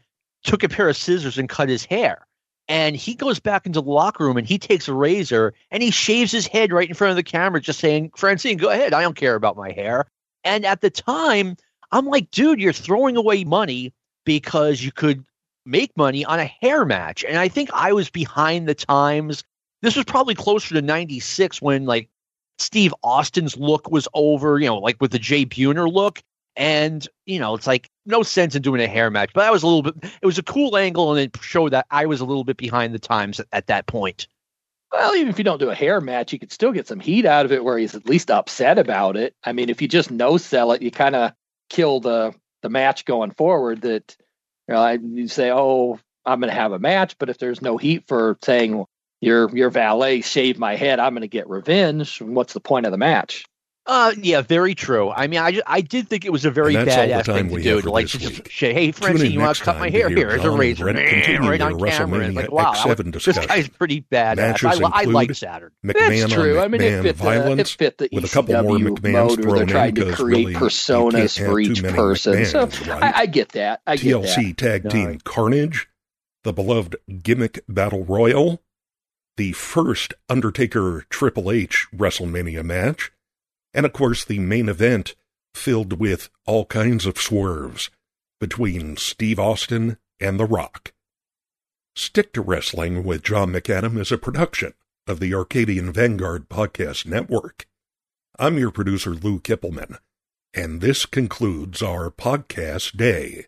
took a pair of scissors and cut his hair and he goes back into the locker room and he takes a razor and he shaves his head right in front of the camera, just saying, Francine, go ahead. I don't care about my hair. And at the time, I'm like, dude, you're throwing away money because you could make money on a hair match. And I think I was behind the times. This was probably closer to 96 when like Steve Austin's look was over, you know, like with the Jay Buhner look. And, you know, it's like no sense in doing a hair match. But I was a little bit, it was a cool angle and it showed that I was a little bit behind the times at, at that point. Well, even if you don't do a hair match, you could still get some heat out of it where he's at least upset about it. I mean, if you just no sell it, you kind of kill the the match going forward. That you know, you say, "Oh, I'm going to have a match," but if there's no heat for saying your your valet shaved my head, I'm going to get revenge. What's the point of the match? Uh, yeah, very true. I mean, I, just, I did think it was a very And that's all the badass thing to do. To like just say, "Hey, Tune Frenchie, you want to cut my hair? Here, here's a razor, Brent continue right on camera." It's like, wow, X7 that this guy's pretty badass. Matches I, I include like Saturn. McMahon That's true. on I mean, McMahon it fit, the, it violence fit the with a couple more McMahons mode where they're trying to create really, personas for each many person. So right? I, I get that. I get TLC that. Tag No, Team Carnage, the beloved gimmick Battle Royal, the first Undertaker Triple H WrestleMania match, and of course the main event filled with all kinds of swerves between Steve Austin and The Rock. Stick to Wrestling with John McAdam is a production of the Arcadian Vanguard Podcast Network. I'm your producer, Lou Kippelman, and this concludes our podcast day.